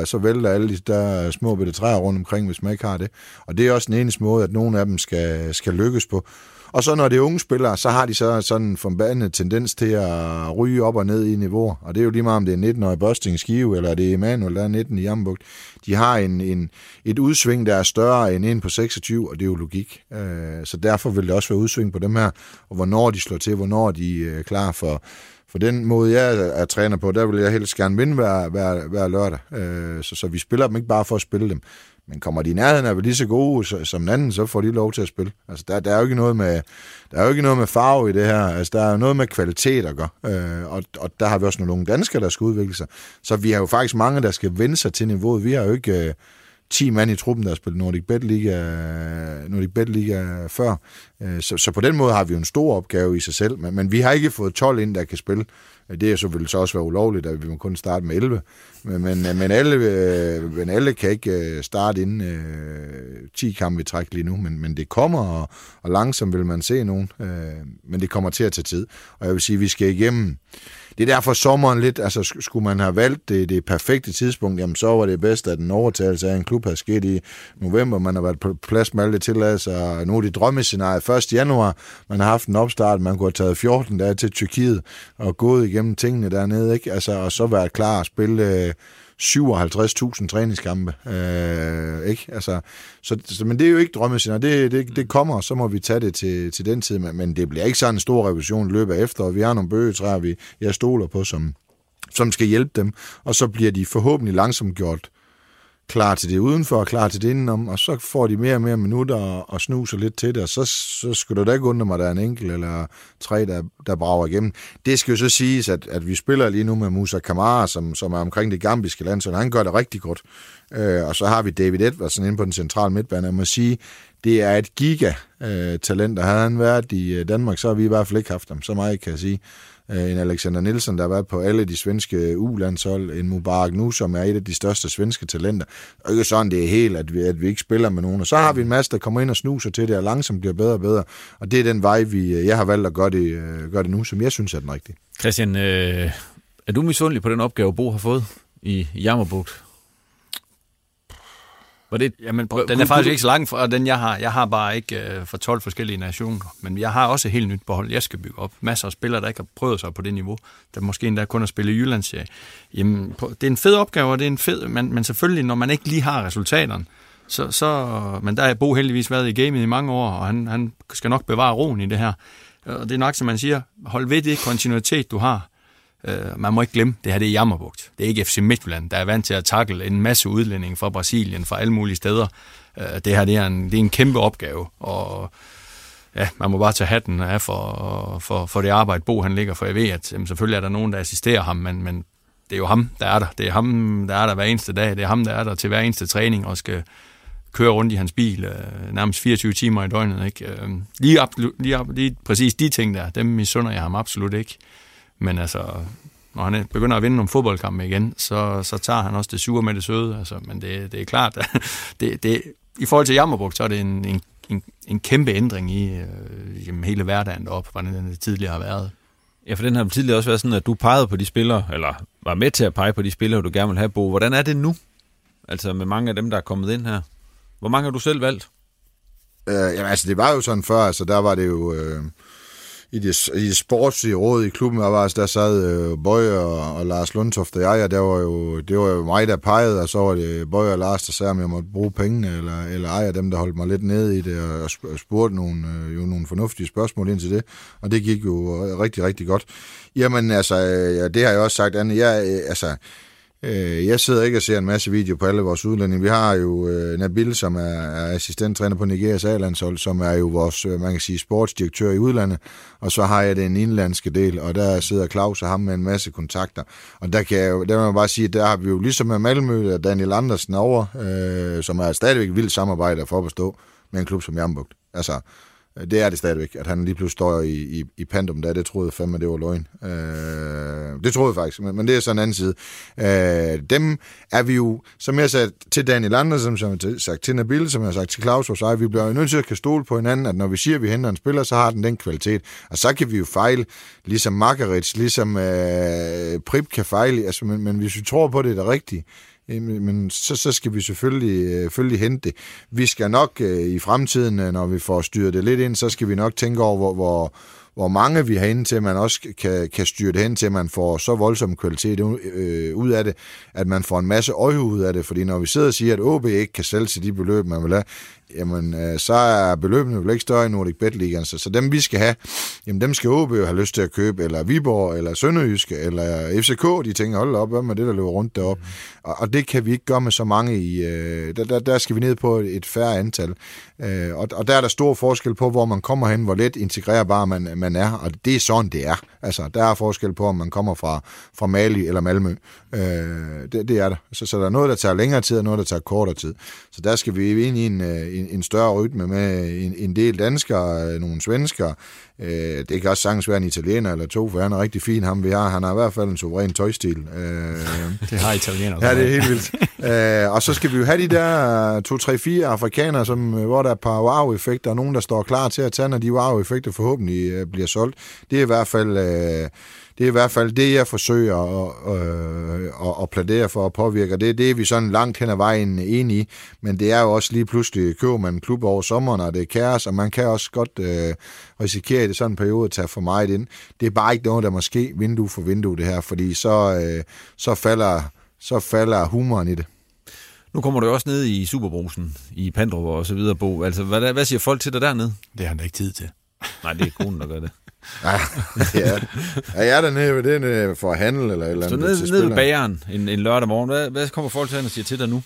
øh, så vælter alle de der øh, små bitte træer rundt omkring, hvis man ikke har det. Og det er også den eneste måde, at nogle af dem skal, skal lykkes på. Og så når det er unge spillere, så har de så sådan en forbandet tendens til at ryge op og ned i niveau. Og det er jo lige meget, om det er 19-årige Bosting Skive, eller det er Emanuel, der er 19 i Jambugt. De har en, en, et udsving, der er større end en på 26, og det er jo logik. Øh, så derfor vil det også være udsving på dem her, og hvornår de slår til, hvornår de øh, er klar for, for den måde, jeg er, er træner på, der vil jeg helst gerne vinde hver, hver, hver lørdag. Øh, så, så vi spiller dem ikke bare for at spille dem. Men kommer de i nærheden af lige så gode som den anden, så får de lov til at spille. Altså, der, der, er jo ikke noget med, der er jo ikke noget med farve i det her. Altså, der er jo noget med kvalitet at gøre. Øh, og, og der har vi også nogle unge danskere, der skal udvikle sig. Så vi har jo faktisk mange, der skal vende sig til niveauet. Vi har jo ikke... Øh, 10 mand i truppen, der har spillet Nordic Bet Liga, øh, Nordic Bet Liga øh, før. Øh, så, så på den måde har vi jo en stor opgave i sig selv, men, men vi har ikke fået 12 ind, der kan spille. Det er så vil så også være ulovligt, at vi må kun starte med 11. Men, men, men, alle, men alle kan ikke starte inden øh, 10 kampe i træk lige nu, men, men det kommer, og, og langsomt vil man se nogen. Øh, men det kommer til at tage tid. Og jeg vil sige, at vi skal igennem det er derfor sommeren lidt, altså skulle man have valgt det, det perfekte tidspunkt, jamen så var det bedst, at en overtagelse af en klub havde sket i november. Man har været på plads med alle tilladelser. Nu er det drømmescenarie 1. januar. Man har haft en opstart, man kunne have taget 14 dage til Tyrkiet og gået igennem tingene dernede, ikke? Altså, og så været klar at spille... Øh, 57.000 træningskampe. Øh, ikke? Altså, så, så, men det er jo ikke drømmescenarie. Det, det, det kommer, så må vi tage det til, til den tid. Men, men det bliver ikke sådan en stor revision i løbet efter. Vi har nogle bøgetræer, vi, jeg stoler på, som, som skal hjælpe dem. Og så bliver de forhåbentlig langsomt gjort klar til det udenfor og klar til det indenom, og så får de mere og mere minutter og, og snuser lidt til det, og så, så skulle det da ikke undre mig, at der er en enkelt eller tre, der, der brager igennem. Det skal jo så siges, at, at vi spiller lige nu med Musa Kamara, som, som er omkring det gambiske land, så han gør det rigtig godt. Øh, og så har vi David Edvardsen inde på den centrale midtbane. Jeg må sige, det er et giga-talent, øh, og havde han været i øh, Danmark, så har vi i hvert fald ikke haft ham. Så meget kan jeg sige. Øh, en Alexander Nielsen, der har været på alle de svenske øh, U-landshold, en Mubarak nu, som er et af de største svenske talenter. Og ikke sådan, det er helt, at vi, at vi ikke spiller med nogen. Og så har vi en masse, der kommer ind og snuser til det, og langsomt bliver bedre og bedre. Og det er den vej, vi, øh, jeg har valgt at gøre det, gøre det nu, som jeg synes er den rigtige. Christian, øh, er du misundelig på den opgave, Bo har fået i Jammerbugt? Var det, Jamen, prøv, den er faktisk ikke så lang, for den jeg har. Jeg har bare ikke uh, for 12 forskellige nationer. Men jeg har også et helt nyt behold, jeg skal bygge op. Masser af spillere, der ikke har prøvet sig på det niveau. Der måske endda kun at spille i Jyllandsserie. Jamen, det er en fed opgave, og det er en fed, men, men selvfølgelig, når man ikke lige har resultaterne, så, så, men der er Bo heldigvis været i gamet i mange år, og han, han skal nok bevare roen i det her. Og det er nok, som man siger, hold ved det kontinuitet, du har. Øh, man må ikke glemme, det her det er Jammerbugt. Det er ikke FC Midtjylland, der er vant til at takle en masse udlændinge fra Brasilien, fra alle mulige steder. Øh, det her det er, en, det er en kæmpe opgave, og ja, man må bare tage hatten af for, for, for det arbejde, Bo han ligger, for jeg ved, at jamen, selvfølgelig er der nogen, der assisterer ham, men, men det er jo ham, der er der. Det er ham, der er der hver eneste dag. Det er ham, der er der til hver eneste træning og skal køre rundt i hans bil øh, nærmest 24 timer i døgnet. Ikke? Øh, lige, absolut, lige, lige præcis de ting der, dem misunder jeg ham absolut ikke. Men altså, når han begynder at vinde nogle fodboldkampe igen, så, så tager han også det sure med det søde. Altså, men det, det er klart, at [LAUGHS] det, det, i forhold til Jammerburg, så er det en, en, en, en kæmpe ændring i øh, hele hverdagen deroppe, hvordan den tidligere har været. Ja, for den har tidligere også været sådan, at du pegede på de spillere, eller var med til at pege på de spillere, du gerne vil have, Bo. Hvordan er det nu? Altså med mange af dem, der er kommet ind her. Hvor mange har du selv valgt? Øh, jamen, altså, det var jo sådan før, altså, der var det jo... Øh, i det, i det sportslige råd i klubben, der, var, altså, der sad øh, Bøje og, og Lars Lundtoft og jeg, og der var jo, det var jo mig, der pegede, og så var det Bøje og Lars, der sagde, om jeg måtte bruge pengene, eller, eller ej og dem, der holdt mig lidt nede i det, og, og spurgte nogle, øh, jo nogle fornuftige spørgsmål ind til det, og det gik jo rigtig, rigtig godt. Jamen, altså, øh, ja, det har jeg også sagt, Anne, jeg, øh, altså, Øh, jeg sidder ikke og ser en masse video på alle vores udlændinge. Vi har jo øh, Nabil, som er, er assistenttræner på Nigerias A-landshold, som er jo vores, øh, man kan sige, sportsdirektør i udlandet. Og så har jeg den indlandske del, og der sidder Claus og ham med en masse kontakter. Og der kan jeg jo, der må jeg bare sige, der har vi jo ligesom med Malmø og Daniel Andersen over, øh, som er stadigvæk vildt samarbejde for at stå med en klub som Jambugt. Altså, Øh, det er det stadigvæk, at han lige pludselig står i, i, i Pandum der. Det troede jeg fandme, det var løgn. Øh, det troede jeg faktisk, men, men det er så en anden side. Øh, dem er vi jo, som jeg sagde til Daniel Andersen, som jeg har sagt til Nabil, som jeg har sagt til Claus og sig, vi bliver jo nødt til at kan stole på hinanden, at når vi siger, at vi henter en spiller, så har den den kvalitet. Og så kan vi jo fejle, ligesom Margarits, ligesom øh, Prip kan fejle, altså, men, men hvis vi tror på, det er det rigtige, men så, så skal vi selvfølgelig, øh, selvfølgelig hente det. Vi skal nok øh, i fremtiden, øh, når vi får styret det lidt ind, så skal vi nok tænke over, hvor, hvor, hvor mange vi har inde til, at man også kan, kan styre det hen til, at man får så voldsom kvalitet øh, ud af det, at man får en masse øje ud af det. Fordi når vi sidder og siger, at OB ikke kan sælge til de beløb, man vil have, jamen øh, så er beløbene jo ikke større i Nordic Bet Ligaen. Så, så dem vi skal have, jamen dem skal OB jo have lyst til at købe, eller Viborg, eller Sønderjyske, eller FCK, de tænker, hold op, hvad med det, der løber rundt derop. Mm. Og, og det kan vi ikke gøre med så mange i, øh, der, der, der skal vi ned på et færre antal. Øh, og, og der er der stor forskel på, hvor man kommer hen, hvor let integrerbar man, man er, og det er sådan, det er. Altså, der er forskel på, om man kommer fra, fra Mali eller Malmø. Øh, det, det er der. Så, så der er noget, der tager længere tid, og noget, der tager kortere tid. Så der skal vi ind i en, øh, en, en større rytme med en, en del danskere, øh, nogle svenskere. Øh, det kan også sagtens være en italiener eller to, for han er rigtig fin, ham vi har. Han har i hvert fald en suveræn tøjstil. [LAUGHS] det har italiener. Ja, det er helt vildt. og så skal vi jo have de der to, tre, fire afrikanere, som, hvor der er et par wow-effekter, og nogen, der står klar til at tage, når de wow-effekter forhåbentlig bliver solgt. Det er i hvert fald... Øh, det er i hvert fald det, jeg forsøger at, øh, at, at pladere for at påvirke. Det, det er vi sådan langt hen ad vejen enige i, men det er jo også lige pludselig, køber man en klub over sommeren, og det er kaos, og man kan også godt øh, risikere i det sådan en periode at tage for meget ind. Det er bare ikke noget, der måske vindue for vindue det her, fordi så, øh, så, falder, så falder humoren i det. Nu kommer du også ned i Superbrusen, i Pandrup og så videre, Bo. Altså, hvad, hvad siger folk til dig dernede? Det har han da ikke tid til. Nej, det er konen, der gør det. [LAUGHS] ja, ja. Er jeg dernede ved den øh, for at handle eller eller Så ned, ned ved bageren en, en lørdag morgen, hvad, hvad kommer folk til at sige til dig nu?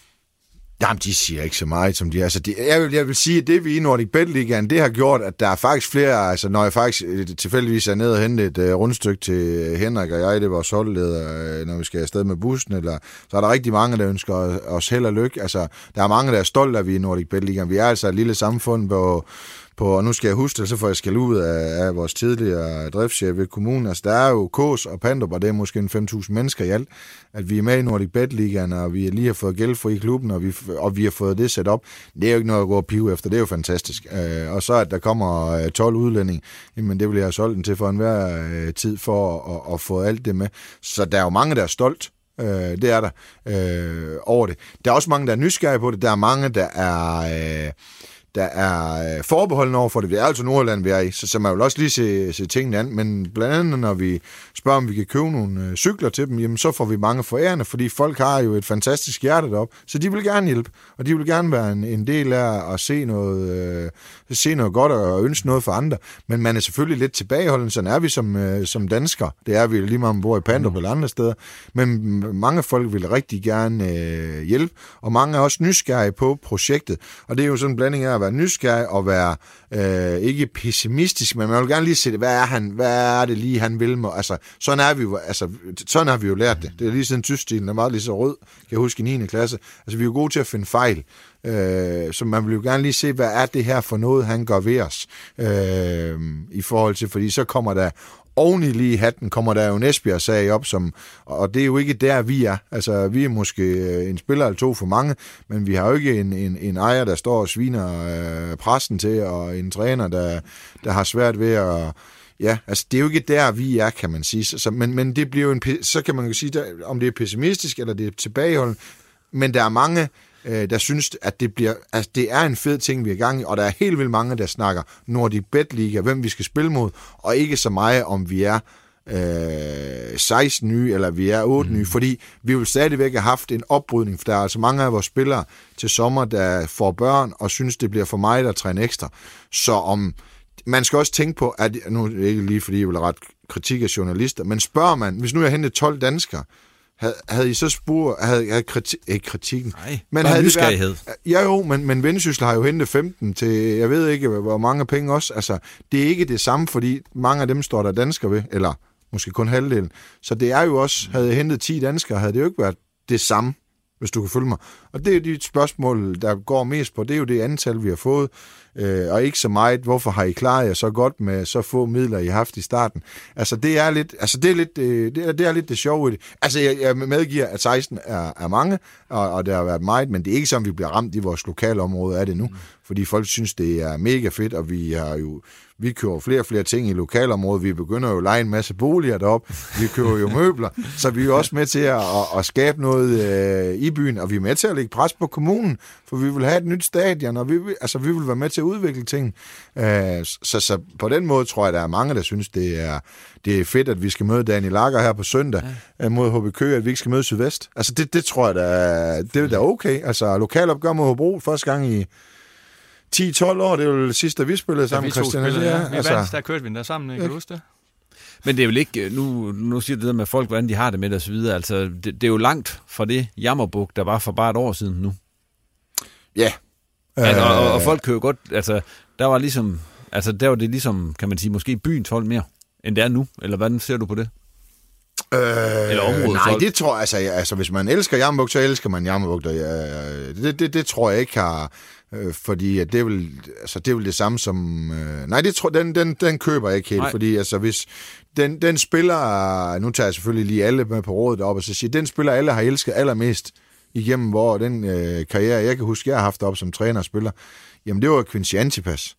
Jamen, de siger ikke så meget, som de er. Altså, de, jeg, vil, jeg vil sige, at det vi i Nordic Bet Ligaen, det har gjort, at der er faktisk flere, altså når jeg faktisk øh, tilfældigvis er nede og hente et uh, rundstykke til Henrik og jeg, det var solgleder, uh, når vi skal afsted med bussen, eller, så er der rigtig mange, der ønsker os held og lykke. Altså, der er mange, der er stolte af, at vi i Nordic Bet Ligaen. Vi er altså et lille samfund, hvor på, og nu skal jeg huske det, så får jeg skal ud af, af vores tidligere driftschef ved kommunen. Altså, der er jo Kås og Pandrup, og det er måske en 5.000 mennesker i alt, at vi er med i Nordic Bet Ligaen, og vi lige har fået gældfri i klubben, og vi, og vi har fået det sat op. Det er jo ikke noget at gå og pive efter, det er jo fantastisk. Øh, og så at der kommer øh, 12 udlænding, udlændinge, jamen det vil jeg have solgt den til for enhver øh, tid for at, at, at få alt det med. Så der er jo mange, der er stolt, Øh, det er der øh, over det. Der er også mange, der er nysgerrige på det. Der er mange, der er... Øh, der er øh, forbeholden over for det. Det er altså Nordland, vi er i, så, så man vil også lige se, se tingene an. Men blandt andet, når vi spørger, om vi kan købe nogle øh, cykler til dem, jamen så får vi mange forærende, fordi folk har jo et fantastisk hjerte derop, så de vil gerne hjælpe, og de vil gerne være en, en del af at se noget, øh, se noget godt og ønske noget for andre. Men man er selvfølgelig lidt tilbageholden, sådan er vi som, øh, som danskere. Det er vi lige meget, om bor i Pandrup mm. eller andre steder. Men mange folk vil rigtig gerne øh, hjælpe, og mange er også nysgerrige på projektet. Og det er jo sådan en blanding af at være nysgerrig og være øh, ikke pessimistisk, men man vil gerne lige se. Hvad er, han, hvad er det lige, han vil? Med? Altså, sådan, er vi jo, altså, sådan har vi jo lært det. Det er lige siden tyskstilen er meget lige så rød, kan jeg huske i 9. klasse. Altså, vi er jo gode til at finde fejl. Øh, så man vil jo gerne lige se, hvad er det her for noget, han gør ved os. Øh, I forhold til, fordi så kommer der oven i lige hatten kommer der jo en Esbjerg-sag op, som, og det er jo ikke der, vi er. Altså, vi er måske øh, en spiller eller to for mange, men vi har jo ikke en, en, en ejer, der står og sviner øh, pressen til, og en træner, der, der har svært ved at Ja, altså det er jo ikke der, vi er, kan man sige. Så, men, men det bliver jo en, så kan man jo sige, der, om det er pessimistisk eller det er tilbageholden, men der er mange, øh, der synes, at det, bliver, altså, det er en fed ting, vi er i gang i, og der er helt vildt mange, der snakker Nordic Bet Liga, hvem vi skal spille mod, og ikke så meget, om vi er øh, 16 nye, eller vi er 8 mm. nye, fordi vi vil stadigvæk have haft en opbrydning, for der er altså mange af vores spillere til sommer, der får børn, og synes, det bliver for mig, der træner ekstra. Så om man skal også tænke på, at nu er det ikke lige fordi, jeg vil ret kritik af journalister, men spørger man, hvis nu jeg hentede 12 danskere, havde, havde I så spurgt, havde, havde kriti, ikke kritikken, Nej, men havde det været, ja jo, men, men Vendsyssel har jo hentet 15 til, jeg ved ikke, hvor mange penge også, altså, det er ikke det samme, fordi mange af dem står der danskere ved, eller måske kun halvdelen, så det er jo også, havde jeg hentet 10 danskere, havde det jo ikke været det samme hvis du kan følge mig. Og det er de spørgsmål, der går mest på, det er jo det antal, vi har fået, øh, og ikke så meget, hvorfor har I klaret jer så godt med så få midler, I har haft i starten. Altså, det er lidt, altså, det er lidt, øh, det, er, det er lidt det sjove i det. Altså, jeg, jeg medgiver, at 16 er, er mange, og, og der har været meget, men det er ikke sådan, vi bliver ramt i vores lokale område af det nu, mm. fordi folk synes, det er mega fedt, og vi har jo vi køber flere og flere ting i lokalområdet. Vi begynder jo at lege en masse boliger derop. Vi køber jo møbler. [LAUGHS] Så vi er også med til at, at, at skabe noget øh, i byen, og vi er med til at lægge pres på kommunen, for vi vil have et nyt stadion, og vi, altså, vi vil være med til at udvikle ting. Øh, så, så på den måde tror jeg, der er mange, der synes, det er, det er fedt, at vi skal møde Daniel Lager her på søndag ja. Øh, mod HB Køge, at vi ikke skal møde Sydvest. Altså det, det tror jeg, der er, det er da okay. Altså lokalopgør mod Hobro første gang i 10-12 år, det er jo det sidste, vi spillede sammen, ja, Christian. Spillede, ja. Vi altså. vandt, der kørte vi der sammen, kan du huske det? Men det er vel ikke, nu, nu siger det der med folk, hvordan de har det med det og så videre, altså det, det er jo langt fra det jammerbuk, der var for bare et år siden nu. Ja. Altså, og, og, og folk kan jo godt, altså der var ligesom, altså der var det ligesom, kan man sige, måske byens hold mere, end det er nu, eller hvordan ser du på det? Øh, Eller området Nej, folk. det tror jeg, altså, altså hvis man elsker Jammerbuk, så elsker man Jammerbuk. Ja, det, det, det tror jeg ikke har, øh, fordi at det, vil, altså, det er vel det samme som... Øh, nej, det tror, den, den, den køber jeg ikke helt, nej. fordi altså, hvis den, den spiller... Nu tager jeg selvfølgelig lige alle med på rådet op, og så siger, den spiller alle har elsket allermest igennem, hvor den øh, karriere, jeg kan huske, jeg har haft op som træner og spiller, jamen det var Quincy Antipas.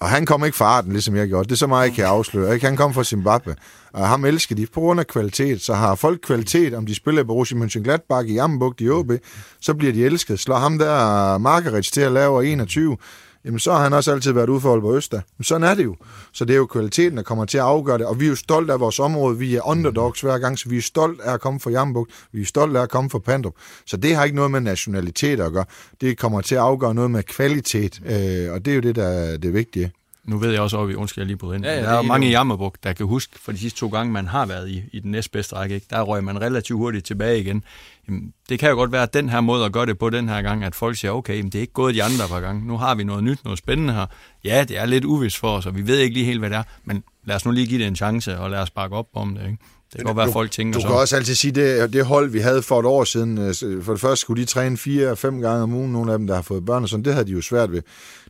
Og han kom ikke fra Arden, ligesom jeg gjorde. Det er så meget, jeg kan afsløre. Ikke? Han kom fra Zimbabwe. Og ham elsker de på grund af kvalitet. Så har folk kvalitet, om de spiller i Borussia Mönchengladbach i Ambugt, i OB, så bliver de elsket. Slår ham der Margaret til at lave 21, jamen så har han også altid været udfordret på Øster. Men sådan er det jo. Så det er jo kvaliteten, der kommer til at afgøre det, og vi er jo stolte af vores område. Vi er underdogs hver gang, så vi er stolte af at komme fra Jambugt. Vi er stolte af at komme fra Pandrup. Så det har ikke noget med nationalitet at gøre. Det kommer til at afgøre noget med kvalitet, øh, og det er jo det, der er det vigtige nu ved jeg også, at vi undskyld, jeg lige på ind. Ja, ja, der er mange i Jammerbuk, der kan huske for de sidste to gange, man har været i, i den næstbedste række. Ikke? Der røg man relativt hurtigt tilbage igen. Jamen, det kan jo godt være, at den her måde at gøre det på den her gang, at folk siger, okay, jamen, det er ikke gået de andre par gange. Nu har vi noget nyt, noget spændende her. Ja, det er lidt uvis for os, og vi ved ikke lige helt, hvad det er, men lad os nu lige give det en chance, og lad os bakke op om det. Ikke? Det kan godt være, folk tænker Du så. kan også altid sige, det, det hold, vi havde for et år siden, øh, for det første skulle de træne fire fem gange om ugen, nogle af dem, der har fået børn og sådan, det havde de jo svært ved.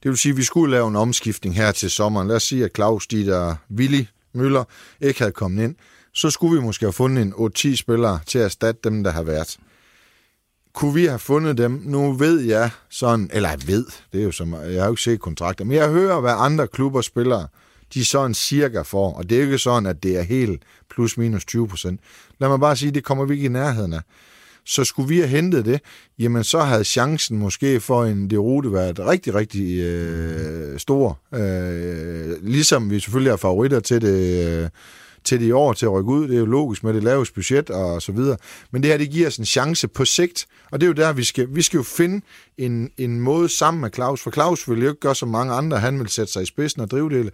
Det vil sige, at vi skulle lave en omskiftning her til sommeren. Lad os sige, at Claus, de der Willy Møller, ikke havde kommet ind. Så skulle vi måske have fundet en 8-10 spillere til at erstatte dem, der har været. Kunne vi have fundet dem? Nu ved jeg sådan, eller jeg ved, det er jo som, jeg har jo ikke set kontrakter, men jeg hører, hvad andre klubber spillere, de sådan cirka får, og det er ikke sådan, at det er helt plus minus 20 procent. Lad mig bare sige, det kommer vi ikke i nærheden af. Så skulle vi have hentet det, jamen så havde chancen måske for en derute været rigtig, rigtig øh, stor. Øh, ligesom vi selvfølgelig har favoritter til det, øh, til det i år til at rykke ud. Det er jo logisk med det laveste budget og så videre. Men det her, det giver os en chance på sigt, og det er jo der, vi skal, vi skal jo finde en, en måde sammen med Claus, for Claus vil jo ikke gøre som mange andre. Han vil sætte sig i spidsen og drive det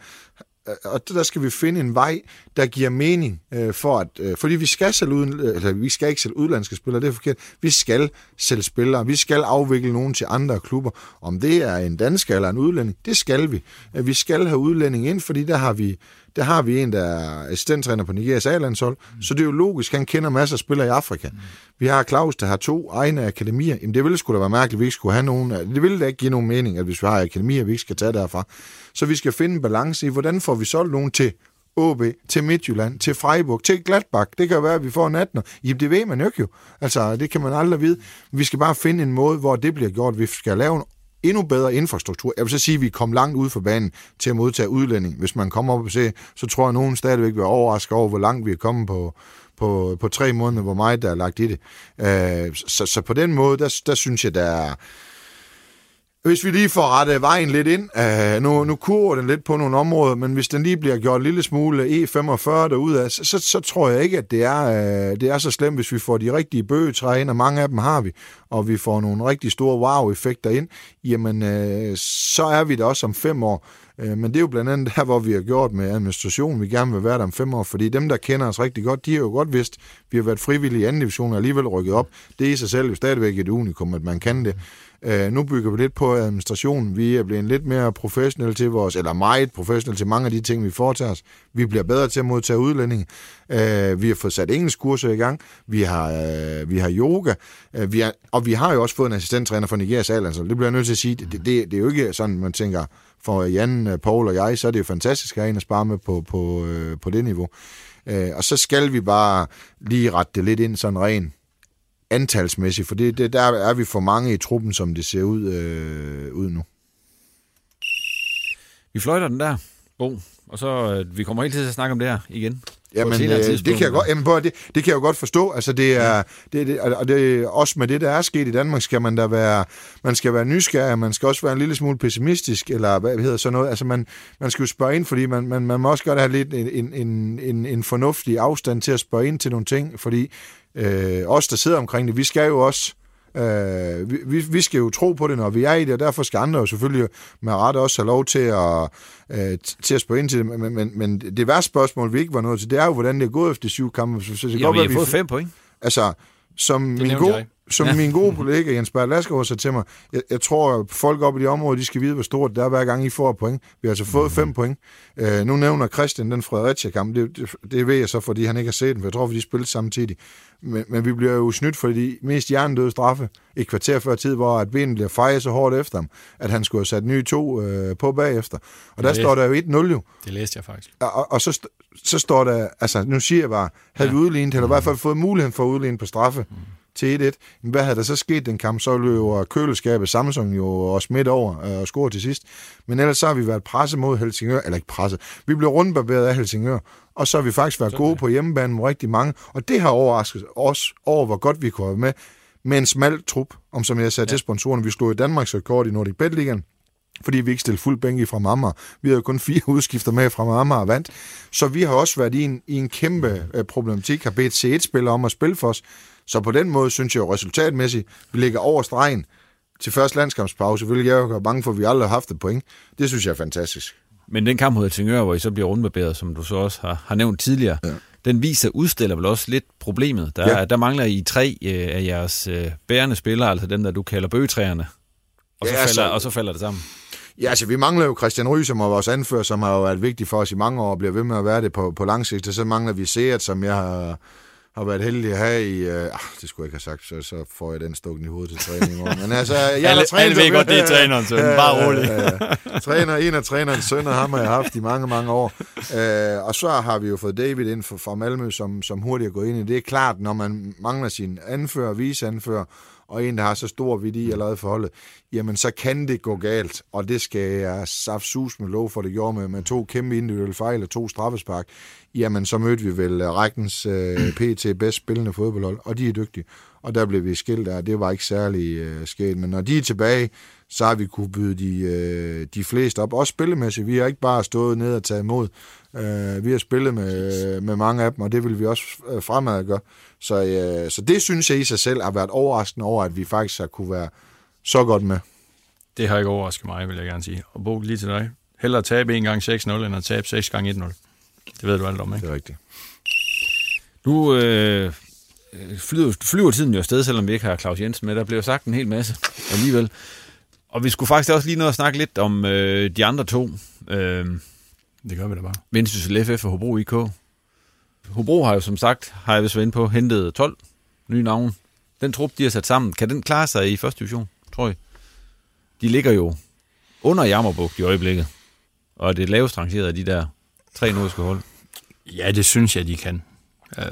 og der skal vi finde en vej, der giver mening øh, for at, øh, fordi vi skal sælge uden, øh, eller vi skal ikke sælge udlandske spillere, det er forkert. Vi skal sælge spillere, vi skal afvikle nogen til andre klubber. Om det er en dansker eller en udlænding, det skal vi. Øh, vi skal have udlænding ind, fordi der har vi der har vi en, der er assistenttræner på Nigerias A-landshold, mm. så det er jo logisk, han kender masser af spillere i Afrika. Mm. Vi har Claus, der har to egne akademier. Jamen det ville sgu da være mærkeligt, at vi ikke skulle have nogen. Det ville da ikke give nogen mening, at hvis vi har akademier, vi ikke skal tage derfra. Så vi skal finde en balance i, hvordan får vi solgt nogen til OB, til Midtjylland, til Freiburg, til Gladbach. Det kan jo være, at vi får en 18'er. Jamen, det ved man jo ikke jo. Altså, det kan man aldrig vide. Vi skal bare finde en måde, hvor det bliver gjort. Vi skal lave en endnu bedre infrastruktur. Jeg vil så sige, at vi kom langt ud for banen til at modtage udlænding. Hvis man kommer op og ser, så tror jeg, at nogen stadigvæk vil overraske over, hvor langt vi er kommet på, på, på tre måneder, hvor meget der er lagt i det. Øh, så, så på den måde, der, der synes jeg, der er, hvis vi lige får rettet vejen lidt ind, øh, nu, nu kurver den lidt på nogle områder, men hvis den lige bliver gjort en lille smule E45 derude, så, så, så tror jeg ikke, at det er, øh, det er så slemt, hvis vi får de rigtige bøgetræer ind, og mange af dem har vi, og vi får nogle rigtig store wow-effekter ind, jamen øh, så er vi der også om fem år. Øh, men det er jo blandt andet der, hvor vi har gjort med administrationen, vi gerne vil være der om fem år, fordi dem, der kender os rigtig godt, de har jo godt vidst, vi har været frivillige i anden division og alligevel rykket op. Det er i sig selv jo stadigvæk et unikum, at man kan det. Øh, nu bygger vi lidt på administrationen. Vi er blevet lidt mere professionelle til vores, eller meget professionelle til mange af de ting, vi foretager os. Vi bliver bedre til at modtage udlændinge. Øh, vi har fået sat engelsk kurser i gang. Vi har, øh, vi har yoga. Øh, vi har, og vi har jo også fået en assistenttræner fra Nigerias alder. altså. det bliver jeg nødt til at sige. Det, det, det er jo ikke sådan, man tænker, for Jan, øh, Paul og jeg, så er det jo fantastisk at have en at spare med på, på, øh, på det niveau. Øh, og så skal vi bare lige rette det lidt ind sådan rent antalsmæssigt, for det, det, der er vi for mange i truppen, som det ser ud, øh, ud nu. Vi fløjter den der, Bo, og så øh, vi kommer helt til at snakke om det her igen. Jamen, øh, det kan jeg godt, jamen, det, det kan jeg jo godt forstå. Altså, det er, ja. det, det, og det, også med det, der er sket i Danmark, skal man da være, man skal være nysgerrig, man skal også være en lille smule pessimistisk, eller hvad hedder sådan noget. Altså, man, man skal jo spørge ind, fordi man, man, man må også godt have lidt en, en, en, en fornuftig afstand til at spørge ind til nogle ting, fordi øh, os, der sidder omkring det, vi skal jo også Øh, vi, vi skal jo tro på det, når vi er i det, og derfor skal andre jo selvfølgelig med ret også have lov til at, øh, til at spørge ind til det. Men, men, men det værste spørgsmål, vi ikke var nået til, det er jo, hvordan det er gået efter syv kampe. Så det Jamen, vi har fået fem point. Altså, som min, gode, som ja. min gode kollega Jens Berg Lasgaard sagde til mig, jeg, jeg tror, at folk op i de områder, de skal vide, hvor stort det er, hver gang I får et point. Vi har altså fået mm. fem point. Uh, nu nævner Christian den Fredericia-kamp. Det, det, det, ved jeg så, fordi han ikke har set den, for jeg tror, at de spillede samtidig. Men, men vi bliver jo snydt for de mest hjernedøde straffe et kvarter før tid, hvor at benen bliver fejret så hårdt efter ham, at han skulle have sat nye to øh, på bagefter. Og der står der jo 1-0 jo. Det læste jeg faktisk. Og, og så, så står der, altså nu siger jeg bare, havde ja. vi udlignet, eller i hvert fald fået muligheden for at udligne på straffe, mm til 1-1. Men hvad havde der så sket den kamp? Så løber køleskabet Samsung jo også midt over øh, og score til sidst. Men ellers så har vi været presset mod Helsingør, eller ikke presset. Vi blev rundbarberet af Helsingør, og så har vi faktisk været gode på hjemmebanen med rigtig mange. Og det har overrasket os over, hvor godt vi kunne have med med en smal trup, om som jeg sagde ja. til sponsorerne. Vi slog i Danmarks rekord i Nordic Bet Ligaen, fordi vi ikke stillede fuld bænke fra Mamma. Vi havde kun fire [LAUGHS] udskifter med fra Mamma og vandt. Så vi har også været i en, i en kæmpe øh, problematik, har bedt C1-spillere om at spille for os. Så på den måde synes jeg jo resultatmæssigt, vi ligger over stregen til første landskampspause, hvilket jeg jo er bange for, at vi aldrig har haft et point. Det synes jeg er fantastisk. Men den kamp mod Helsingør, hvor I så bliver rundbarberet, som du så også har, har nævnt tidligere, ja. den viser, udstiller vel også lidt problemet. Der, ja. der mangler I tre øh, af jeres øh, bærende spillere, altså dem, der du kalder bøgetræerne, og, så ja, falder, så, og så falder det sammen. Ja, altså vi mangler jo Christian Ry, som er vores anfører, som har jo været vigtig for os i mange år, og bliver ved med at være det på, på lang sigt. Og så mangler vi Seat, som jeg har har været heldig at have i... Øh, det skulle jeg ikke have sagt, så, så får jeg den stukken i hovedet til træning. Men altså, jeg alle, træner, alle ved godt, det er træneren, så øh, bare rolig. Øh, træner, en af trænerens sønner, ham har jeg haft i mange, mange år. Øh, og så har vi jo fået David ind fra Malmø, som, som hurtigt er gået ind i. Det er klart, når man mangler sin anfører, viseanfører, og en, der har så stor værdi allerede forholdet, jamen så kan det gå galt, og det skal jeg sus med lov for, det gjorde med, med to kæmpe individuelle fejl og to straffespark, jamen så mødte vi vel rækkens øh, PT bedst spillende fodboldhold, og de er dygtige, og der blev vi skilt af, det var ikke særlig øh, sket, men når de er tilbage, så har vi kunne byde de, øh, de fleste op, også spillemæssigt, vi har ikke bare stået ned og taget imod, øh, vi har spillet med, med mange af dem, og det vil vi også øh, fremad gøre, så, øh, så det synes jeg i sig selv har været overraskende over, at vi faktisk har kunne være så godt med. Det har ikke overrasket mig, vil jeg gerne sige. Og Bo, lige til dig. Hellere tabe en gang 6-0, end at tabe 6 gange 1-0. Det ved du alt om, ikke? Det er rigtigt. Nu øh, flyver, flyver tiden jo afsted, selvom vi ikke har Claus Jensen med. Der bliver sagt en hel masse alligevel. Og vi skulle faktisk også lige nå at snakke lidt om øh, de andre to. Øh, det gør vi da bare. Vendsyssel FF og Hobro IK. Hobro har jo som sagt, har jeg vist været på, hentet 12 nye navne. Den trup, de har sat sammen, kan den klare sig i første division, tror jeg? De ligger jo under Jammerbugt i øjeblikket, og det lavest rangerede af de der tre nordiske hold. Ja, det synes jeg, de kan. Øh,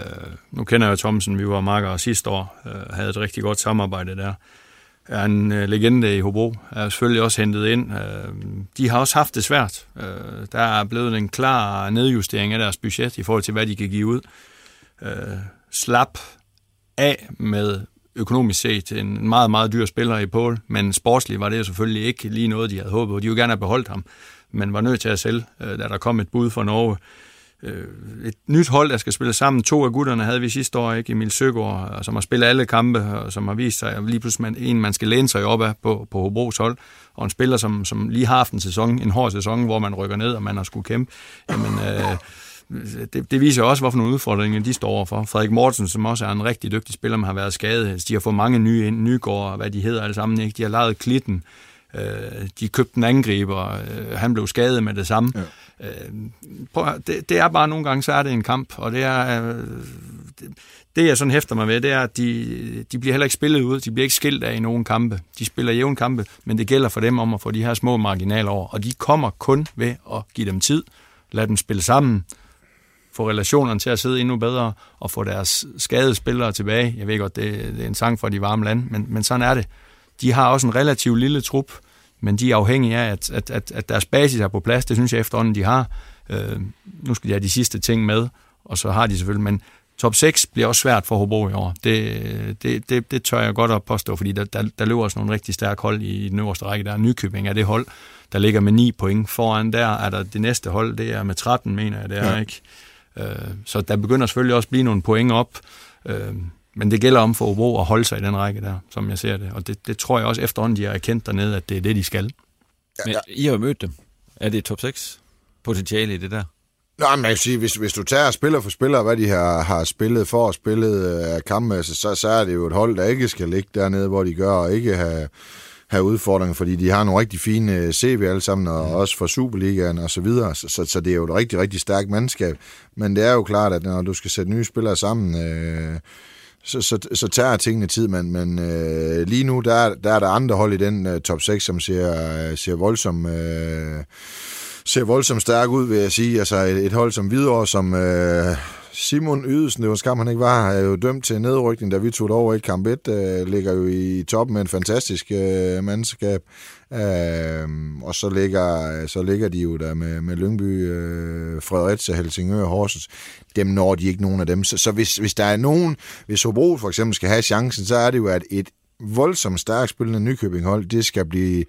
nu kender jeg Thomsen, vi var makkere sidste år, øh, havde et rigtig godt samarbejde der. Er en øh, legende i Hobro, er selvfølgelig også hentet ind. Øh, de har også haft det svært. Øh, der er blevet en klar nedjustering af deres budget i forhold til, hvad de kan give ud. Øh, slap af med økonomisk set en meget, meget dyr spiller i Paul, men sportsligt var det jo selvfølgelig ikke lige noget, de havde håbet. på. De ville gerne have beholdt ham, men var nødt til at sælge, øh, da der kom et bud fra Norge. Øh, et nyt hold, der skal spille sammen. To af gutterne havde vi sidste år, ikke? Emil Søgaard, øh, som har spillet alle kampe, og som har vist sig, at lige pludselig man, en, man skal læne sig op af på, på Hobros hold, og en spiller, som, som lige har haft en sæson, en hård sæson, hvor man rykker ned, og man har skulle kæmpe. Jamen, øh, det, det viser også, hvorfor nogle udfordringer de står overfor. Frederik Mortensen, som også er en rigtig dygtig spiller, men har været skadet. De har fået mange nye ind, Nygaard, hvad de hedder alle sammen. Ikke? De har lejet Klitten. Øh, de købte en angriber. Øh, han blev skadet med det samme. Ja. Øh, prøv, det, det er bare nogle gange, så er det en kamp, og det er... Øh, det, det, jeg sådan hæfter mig ved, det er, at de, de bliver heller ikke spillet ud. De bliver ikke skilt af i nogen kampe. De spiller jævn kampe, men det gælder for dem om at få de her små marginaler over. Og de kommer kun ved at give dem tid, lade dem spille sammen, få relationerne til at sidde endnu bedre, og få deres skadede spillere tilbage. Jeg ved godt, det, det er en sang fra de varme lande, men, men sådan er det. De har også en relativt lille trup, men de er afhængige af, at, at, at, at deres basis er på plads. Det synes jeg efterhånden, de har. Øh, nu skal de have de sidste ting med, og så har de selvfølgelig, men top 6 bliver også svært for Hobro i år. Det, det, det, det tør jeg godt at påstå, fordi der, der, der løber også nogle rigtig stærke hold i den øverste række. Der er Nykøbing af det hold, der ligger med 9 point. Foran der er der det næste hold, det er med 13, mener jeg, det er ja. ikke. Øh, så der begynder selvfølgelig også at blive nogle point op, øh, men det gælder om for Hobro at holde sig i den række der, som jeg ser det. Og det, det tror jeg også efterhånden, de har erkendt dernede, at det er det, de skal. Men I har jo mødt dem. Er det top 6 potentiale i det der? Nej, man kan sige, hvis, hvis du tager spiller for spiller, hvad de har, har spillet for og spillet af kampe, så, så er det jo et hold, der ikke skal ligge dernede, hvor de gør, og ikke have, have udfordringer, fordi de har nogle rigtig fine CV alle sammen, og mm. også for Superligaen og så videre, så, så, så det er jo et rigtig, rigtig stærkt mandskab. Men det er jo klart, at når du skal sætte nye spillere sammen, øh, så, så, så tager tingene tid, men, men øh, lige nu, der, der er der andre hold i den øh, top 6, som ser, øh, ser voldsomt... Øh, ser voldsomt stærk ud, vil jeg sige. Altså et, et hold som Hvidovre, som øh, Simon Ydelsen, det var skam, han ikke var, er jo dømt til nedrykning, da vi tog det over i kamp 1, øh, ligger jo i toppen med en fantastisk øh, mandskab. Øh, og så ligger, så ligger de jo der med, med Lyngby, øh, Fredericia, Helsingør og Horsens. Dem når de ikke nogen af dem. Så, så hvis, hvis der er nogen, hvis Hobro for eksempel skal have chancen, så er det jo, at et voldsomt stærkt spillende Nykøbing-hold, det skal blive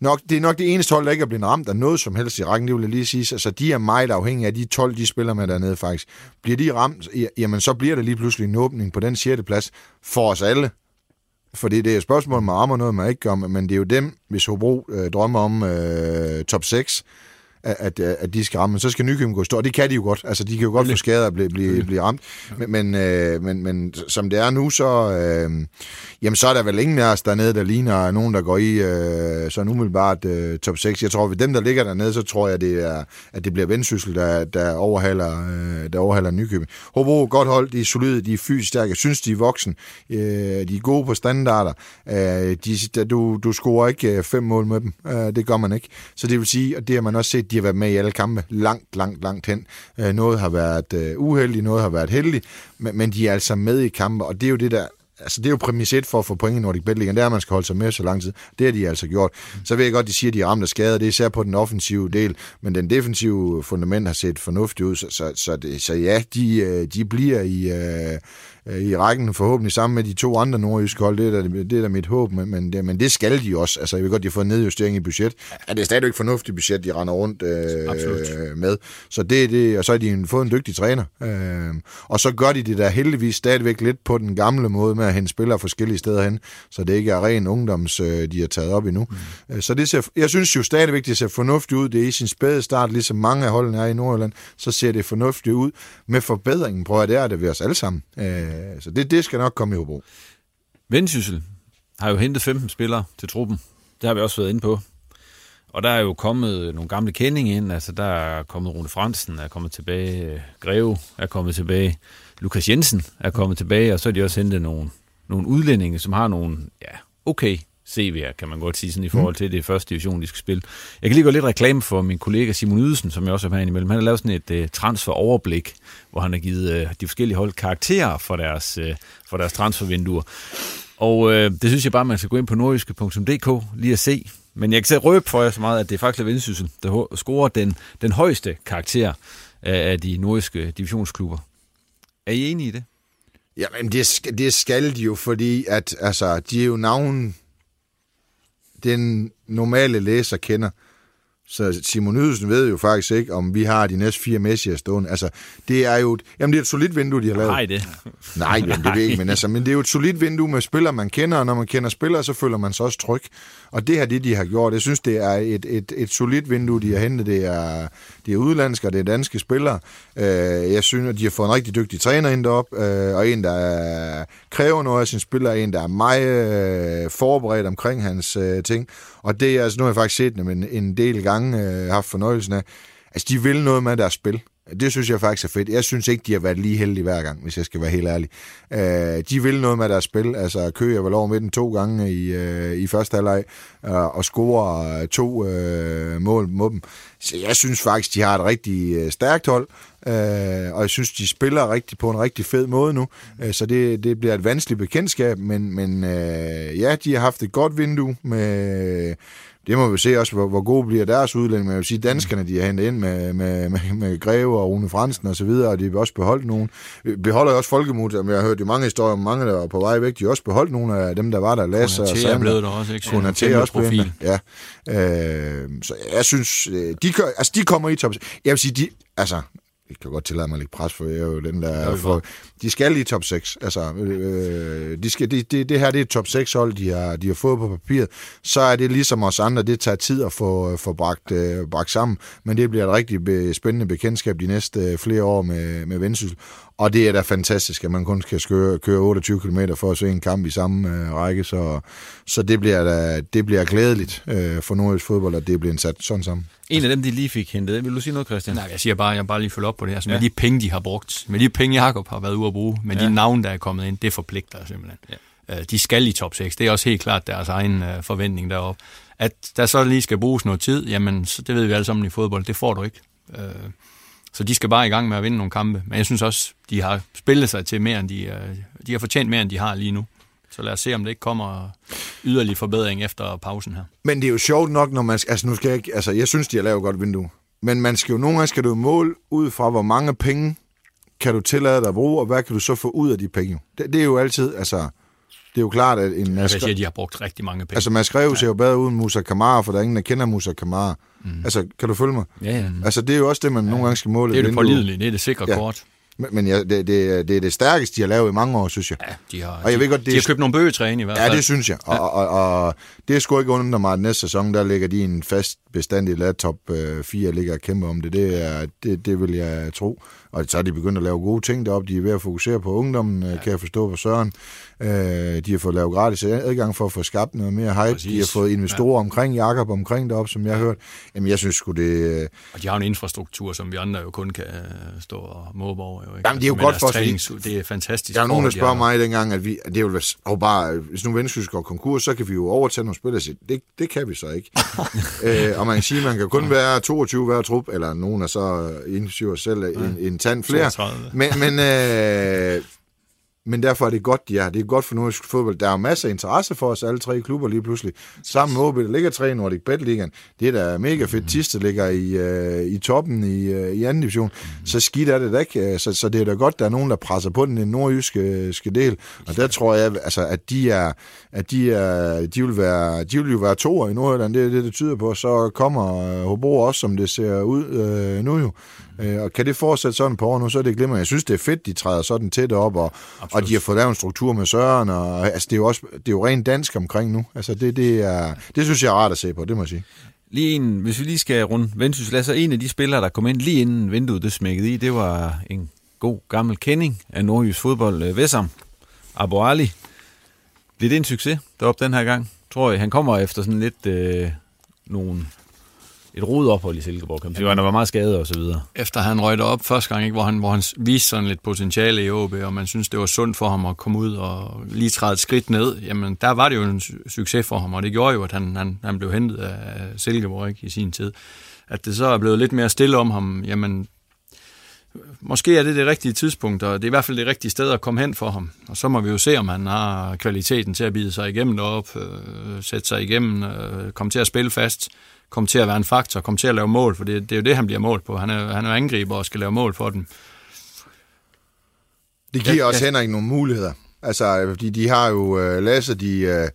nok, det er nok det eneste hold, der ikke er blevet ramt af noget som helst i rækken, det vil jeg lige sige. Altså, de er meget afhængige af de 12, de spiller med dernede faktisk. Bliver de ramt, jamen så bliver der lige pludselig en åbning på den 6. plads for os alle. Fordi det er et spørgsmål, man rammer noget, man ikke gør, men det er jo dem, hvis Hobro øh, drømmer om øh, top 6, at, at de skal ramme. Men så skal Nykøbing gå stå, det kan de jo godt. Altså, de kan jo godt få skader og blive, blive, blive ramt. Men, men, øh, men, men som det er nu, så, øh, jamen, så er der vel ingen af os dernede, der ligner nogen, der går i øh, sådan umiddelbart øh, top 6. Jeg tror, at dem, der ligger dernede, så tror jeg, det er, at det bliver vendsyssel, der, der, overhaler, øh, der overhaler Nykøbing. Hobro, godt hold, de er solide, de er fysisk stærke. Jeg synes, de er voksen. Øh, de er gode på standarder. Øh, de, du, du scorer ikke øh, fem mål med dem. Øh, det gør man ikke. Så det vil sige, at det har man også set de har været med i alle kampe langt, langt, langt hen. Øh, noget har været øh, uheldigt, noget har været heldigt, men, men de er altså med i kampe, og det er jo det der, altså det er jo præmis for at få point i Nordic Bet League, det er, at man skal holde sig med så lang tid. Det har de altså gjort. Så ved jeg godt, de siger, at de er ramt af skader, det er især på den offensive del, men den defensive fundament har set fornuftigt ud, så, så, så, det, så ja, de, øh, de bliver i, Øh, i rækken, forhåbentlig sammen med de to andre nordjyske hold. Det er da, det er da mit håb, men, men, det, men det skal de også. Altså, jeg vil godt, de har fået nedjustering i budget. Ja, det er stadigvæk fornuftigt budget, de render rundt øh, med. Så det, det, og så har de fået en dygtig træner. Øh, og så gør de det der heldigvis stadigvæk lidt på den gamle måde med at hente spillere forskellige steder hen, så det ikke er ren ungdoms, øh, de har taget op endnu. Mm. Øh, så det ser, jeg synes jo stadigvæk, det ser fornuftigt ud. Det er i sin spæde start, ligesom mange af holdene er i Nordjylland, så ser det fornuftigt ud med forbedringen. Prøv at det er det ved os alle sammen. Øh, så det, det skal nok komme i Hobro. Vendsyssel har jo hentet 15 spillere til truppen. Det har vi også været inde på. Og der er jo kommet nogle gamle kendinge ind. Altså, der er kommet Rune Fransen, er kommet tilbage. Greve er kommet tilbage. Lukas Jensen er kommet tilbage. Og så er de også hentet nogle, nogle udlændinge, som har nogle, ja, okay CV'er, kan man godt sige, sådan i forhold til det første division, de skal spille. Jeg kan lige gå lidt reklame for min kollega Simon Ydelsen, som jeg også er med imellem. Han har lavet sådan et uh, transferoverblik, hvor han har givet uh, de forskellige hold karakterer for deres, uh, for deres transfervinduer. Og uh, det synes jeg bare, man skal gå ind på nordjyske.dk lige at se. Men jeg kan se røbe for jer så meget, at det er faktisk Vendsyssel, der scorer den, den højeste karakter af, af de nordiske divisionsklubber. Er I enige i det? Jamen, det, skal, det skal de jo, fordi at, altså, de er jo navn, den normale læser kender. Så Simon Ydelsen ved jo faktisk ikke, om vi har de næste fire Messi'er stående. Altså, det er jo... Jamen, det er et solidt vindue, de har lavet. Nej, det. Nej, jamen, det ved jeg ikke, men, altså, men det er jo et solidt vindue med spillere, man kender, og når man kender spillere, så føler man sig også tryg. Og det her, det de har gjort, jeg synes, det er et, et, et solidt vindue, de har hentet. Det er, det er udlandske, og det er danske spillere. Øh, jeg synes, at de har fået en rigtig dygtig træner ind derop, øh, og en, der kræver noget af sine spillere, en, der er meget øh, forberedt omkring hans øh, ting. Og det er altså, nu har jeg faktisk set dem en, en del gange, øh, haft fornøjelsen af. Altså, de vil noget med deres spil. Det synes jeg faktisk er fedt. Jeg synes ikke, de har været lige heldige hver gang, hvis jeg skal være helt ærlig. Øh, de vil noget med deres spil. Altså, Køge er vel over med den to gange i, øh, i første halvleg øh, og score øh, to øh, mål mod dem. Så jeg synes faktisk, de har et rigtig øh, stærkt hold, øh, og jeg synes, de spiller rigtig på en rigtig fed måde nu. Øh, så det, det bliver et vanskeligt bekendtskab, men, men øh, ja, de har haft et godt vindue med det må vi se også, hvor, hvor gode bliver deres udlænding. Men jeg vil sige, danskerne, de har hentet ind med, med, med, med Greve og Rune Fransen og så videre, og de har også beholdt nogen. Beholder også Folkemut, jeg har hørt jo mange historier om mange, der var på vej væk. De har også beholdt nogle af dem, der var der. Lasse og Sander. er blevet der også, ikke? Konaté er også profil. Ja. Øh, så jeg synes, øh, de, altså, de kommer i top. Jeg vil sige, de, altså, jeg kan godt tillade mig at lægge pres, for jeg er jo den der... For, de skal i top 6. Altså, øh, de skal, de, de, det her det er et top 6 hold, de har, de har fået på papiret. Så er det ligesom os andre, det tager tid at få, få bragt, øh, bragt sammen. Men det bliver et rigtig be, spændende bekendtskab de næste øh, flere år med, med Vendsyssel. Og det er da fantastisk, at man kun skal køre, køre 28 km for at se en kamp i samme øh, række. Så, så det bliver da, det bliver glædeligt øh, for Nordjysk fodbold, at det bliver sat sådan sammen. En af dem, de lige fik hentet. Vil du sige noget, Christian? Nej, jeg siger bare, jeg bare lige følger op på det her. Så med ja. de penge, de har brugt, med de penge, Jacob har været ude at bruge, med ja. de navne, der er kommet ind, det forpligter simpelthen. Ja. Øh, de skal i top 6. Det er også helt klart deres egen øh, forventning deroppe. At der så lige skal bruges noget tid, jamen, så det ved vi alle sammen i fodbold, det får du ikke. Øh, så de skal bare i gang med at vinde nogle kampe. Men jeg synes også, de har spillet sig til mere, end de, de har fortjent mere, end de har lige nu. Så lad os se, om det ikke kommer yderligere forbedring efter pausen her. Men det er jo sjovt nok, når man... Altså, nu skal jeg, ikke, altså, jeg synes, de har lavet godt vindue. Men man skal jo nogle gange skal du måle ud fra, hvor mange penge kan du tillade dig at bruge, og hvad kan du så få ud af de penge? Det, det er jo altid, altså... Det er jo klart, at en... Jeg siger, de har brugt rigtig mange penge. Altså, man skrev sig jo bedre uden Musa Kamara, for der er ingen, der kender Musa Kamara. Mm. Altså, kan du følge mig? Ja, ja. Altså, det er jo også det, man ja. nogle gange skal måle. Det er det pålidelige, det er det sikre ja. kort. Men, ja, det, det, det er det stærkeste, de har lavet i mange år, synes jeg. Ja, de har, og jeg de, ved godt, det de har købt nogle bøgetræne i hvert fald. Ja, det synes jeg. Og, og, og, og det er sgu ikke under mig, næste sæson, der ligger de en fast bestandig lat top 4 øh, ligger og kæmpe om det. Det, er, det, det vil jeg tro. Og så er de begyndt at lave gode ting deroppe. De er ved at fokusere på ungdommen, ja. kan jeg forstå på Søren. Øh, de har fået lavet gratis adgang for at få skabt noget mere hype. Præcis. De har fået investorer ja. omkring Jakob omkring deroppe, som jeg har hørt. Jamen, jeg synes sgu det... Øh, og de har en infrastruktur, som vi andre jo kun kan stå og måbe over. Jo, ikke? Jamen, det er jo godt for os. Trænings, det er fantastisk. Der er nogen, der spørger mig dengang, at vi, det er jo og bare, hvis nu Vendsyssel går konkurs, så kan vi jo overtage nogle spillere. Det, det kan vi så ikke. [LAUGHS] øh, og man kan sige, at man kan kun være 22 hver trup, eller nogen er så inklusive selv en, en tand flere. Men, men øh, men derfor er det godt, de er. Det er godt for nordisk fodbold. Der er masser af interesse for os alle tre klubber lige pludselig. Sammen med OB, der ligger tre i Nordic Bet Ligaen. Det er da mega fedt. Tiste ligger i, øh, i toppen i, øh, i anden division. Så skidt er det da ikke. Så, så det er da godt, der er nogen, der presser på den, den nordjyske øh, del. Og der tror jeg, altså, at de er, at de er, de vil være, de vil jo være to i Nordjylland. Det er det, det tyder på. Så kommer Hobro også, som det ser ud øh, nu jo. Øh, og kan det fortsætte sådan på år nu, så er det glimrende. Jeg synes, det er fedt, de træder sådan tæt op, og, og de har fået lavet en struktur med Søren, og altså, det er jo også det er jo rent dansk omkring nu. Altså, det, det, er, det synes jeg er rart at se på, det må jeg sige. Lige en, hvis vi lige skal runde Vendsyssel, så en af de spillere, der kom ind lige inden vinduet det smækkede i, det var en god gammel kending af nordjysk fodbold, øh, Vessam Abu Ali. Det en succes deroppe den her gang? Tror jeg. Han kommer efter sådan lidt øh, nogle et rodophold i Silkeborg, kan man sige. Han var meget skadet og så videre. Efter han røgte op første gang, ikke, hvor, han, hvor han viste sådan lidt potentiale i OB, og man synes, det var sundt for ham at komme ud og lige træde et skridt ned, jamen der var det jo en succes for ham, og det gjorde jo, at han, han, han blev hentet af Silkeborg ikke, i sin tid. At det så er blevet lidt mere stille om ham, jamen måske er det det rigtige tidspunkt, og det er i hvert fald det rigtige sted at komme hen for ham. Og så må vi jo se, om han har kvaliteten til at bide sig igennem derop, øh, sætte sig igennem, øh, komme til at spille fast, komme til at være en faktor, komme til at lave mål, for det, det er jo det, han bliver målt på. Han er, han er angriber og skal lave mål for dem. Det giver ja, også ja. Henrik nogle muligheder. Altså, fordi de har jo uh, Lasse, de... Uh,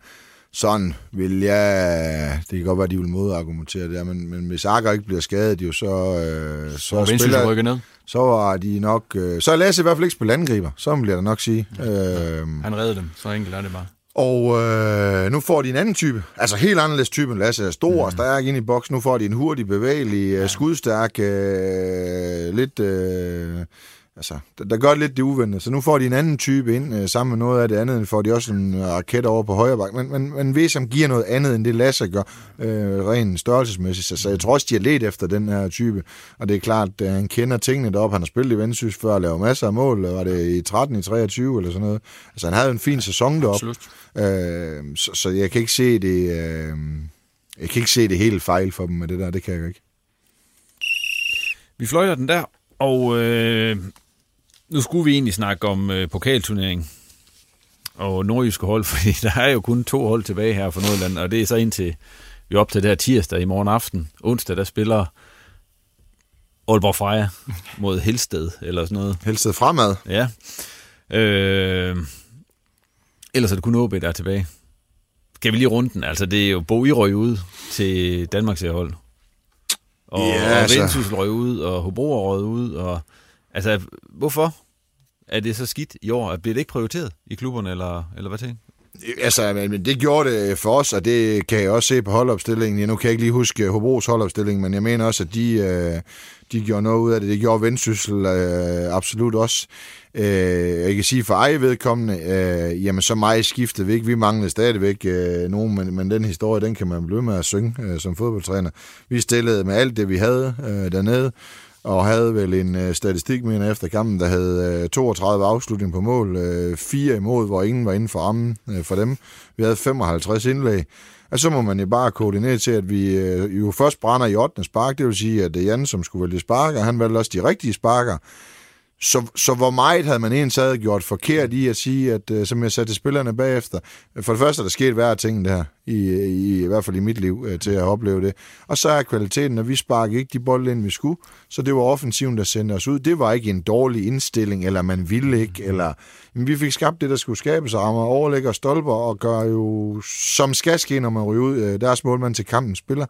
sådan vil jeg... Det kan godt være, de vil modargumentere det, men, men hvis Akker ikke bliver skadet, jo, så, øh, så og spiller... rykker ned. Så var de nok... Øh, så er Lasse i hvert fald ikke spille angriber, så jeg da nok sige. Ja. Øh, Han redder dem, så enkelt er det bare. Og øh, nu får de en anden type, altså helt anderledes type. Lasse er stor og mm. stærk ind i boksen. Nu får de en hurtig, bevægelig, ja. skudstærk, øh, lidt... Øh, altså, der, der gør lidt det uventede. Så nu får de en anden type ind, øh, sammen med noget af det andet, får de også en raket over på højre bak. Men, men, men ved, som giver noget andet, end det Lasse gør, øh, rent størrelsesmæssigt. Så, så jeg tror også, de har let efter den her type. Og det er klart, at han kender tingene deroppe. Han har spillet i Vendsyssel før, og lavet masser af mål. Var det i 13, i 23 eller sådan noget? Altså, han havde en fin sæson deroppe. Øh, så, så jeg kan ikke se det... Øh, jeg kan ikke se det helt fejl for dem med det der, det kan jeg ikke. Vi fløjter den der, og øh, nu skulle vi egentlig snakke om øh, pokalturnering og nordjyske hold, [LAUGHS] fordi der er jo kun to hold tilbage her for Nordjylland, og det er så indtil vi op til der tirsdag i morgen aften. Onsdag, der spiller Aalborg Freja mod Helsted, eller sådan noget. Helsted fremad? Ja. Øh, ellers er det kun OB, der er tilbage. Kan vi lige runde den? Altså, det er jo Bo I røg ud til Danmarks hold. Og, ja, altså. og Vendsyssel røg ud, og Hobro røg ud, og Altså, hvorfor er det så skidt i år? Bliver det ikke prioriteret i klubberne, eller, eller hvad tænker Altså, men det gjorde det for os, og det kan jeg også se på holdopstillingen. Jeg Nu kan jeg ikke lige huske øh, Hobros holdopstilling, men jeg mener også, at de, øh, de gjorde noget ud af det. Det gjorde Vendsyssel øh, absolut også. Øh, jeg kan sige for ej vedkommende, øh, jamen så meget skiftede vi ikke. Vi manglede stadigvæk nogen, men, men den historie, den kan man blive med at synge som fodboldtræner. Vi stillede med alt det, vi havde dernede og havde vel en øh, statistik, mener efter kampen, der havde øh, 32 afslutninger på mål, øh, fire imod, hvor ingen var inden for rammen øh, for dem. Vi havde 55 indlæg. Og så må man jo bare koordinere til, at vi øh, jo først brænder i 8. spark, det vil sige, at det er Jan, som skulle vælge sparker, han valgte også de rigtige sparker. Så, så hvor meget havde man egentlig gjort forkert i at sige, at uh, som jeg sagde til spillerne bagefter, for det første er der sket hver ting der, i, i, i hvert fald i mit liv, uh, til at opleve det. Og så er kvaliteten, at vi sparker ikke de bolde ind, vi skulle. Så det var offensiven, der sendte os ud. Det var ikke en dårlig indstilling, eller man ville ikke, eller men vi fik skabt det, der skulle skabes, og rammer overlægger stolper, og gør jo, som skal ske, når man ryger ud, uh, deres målmand til kampen spiller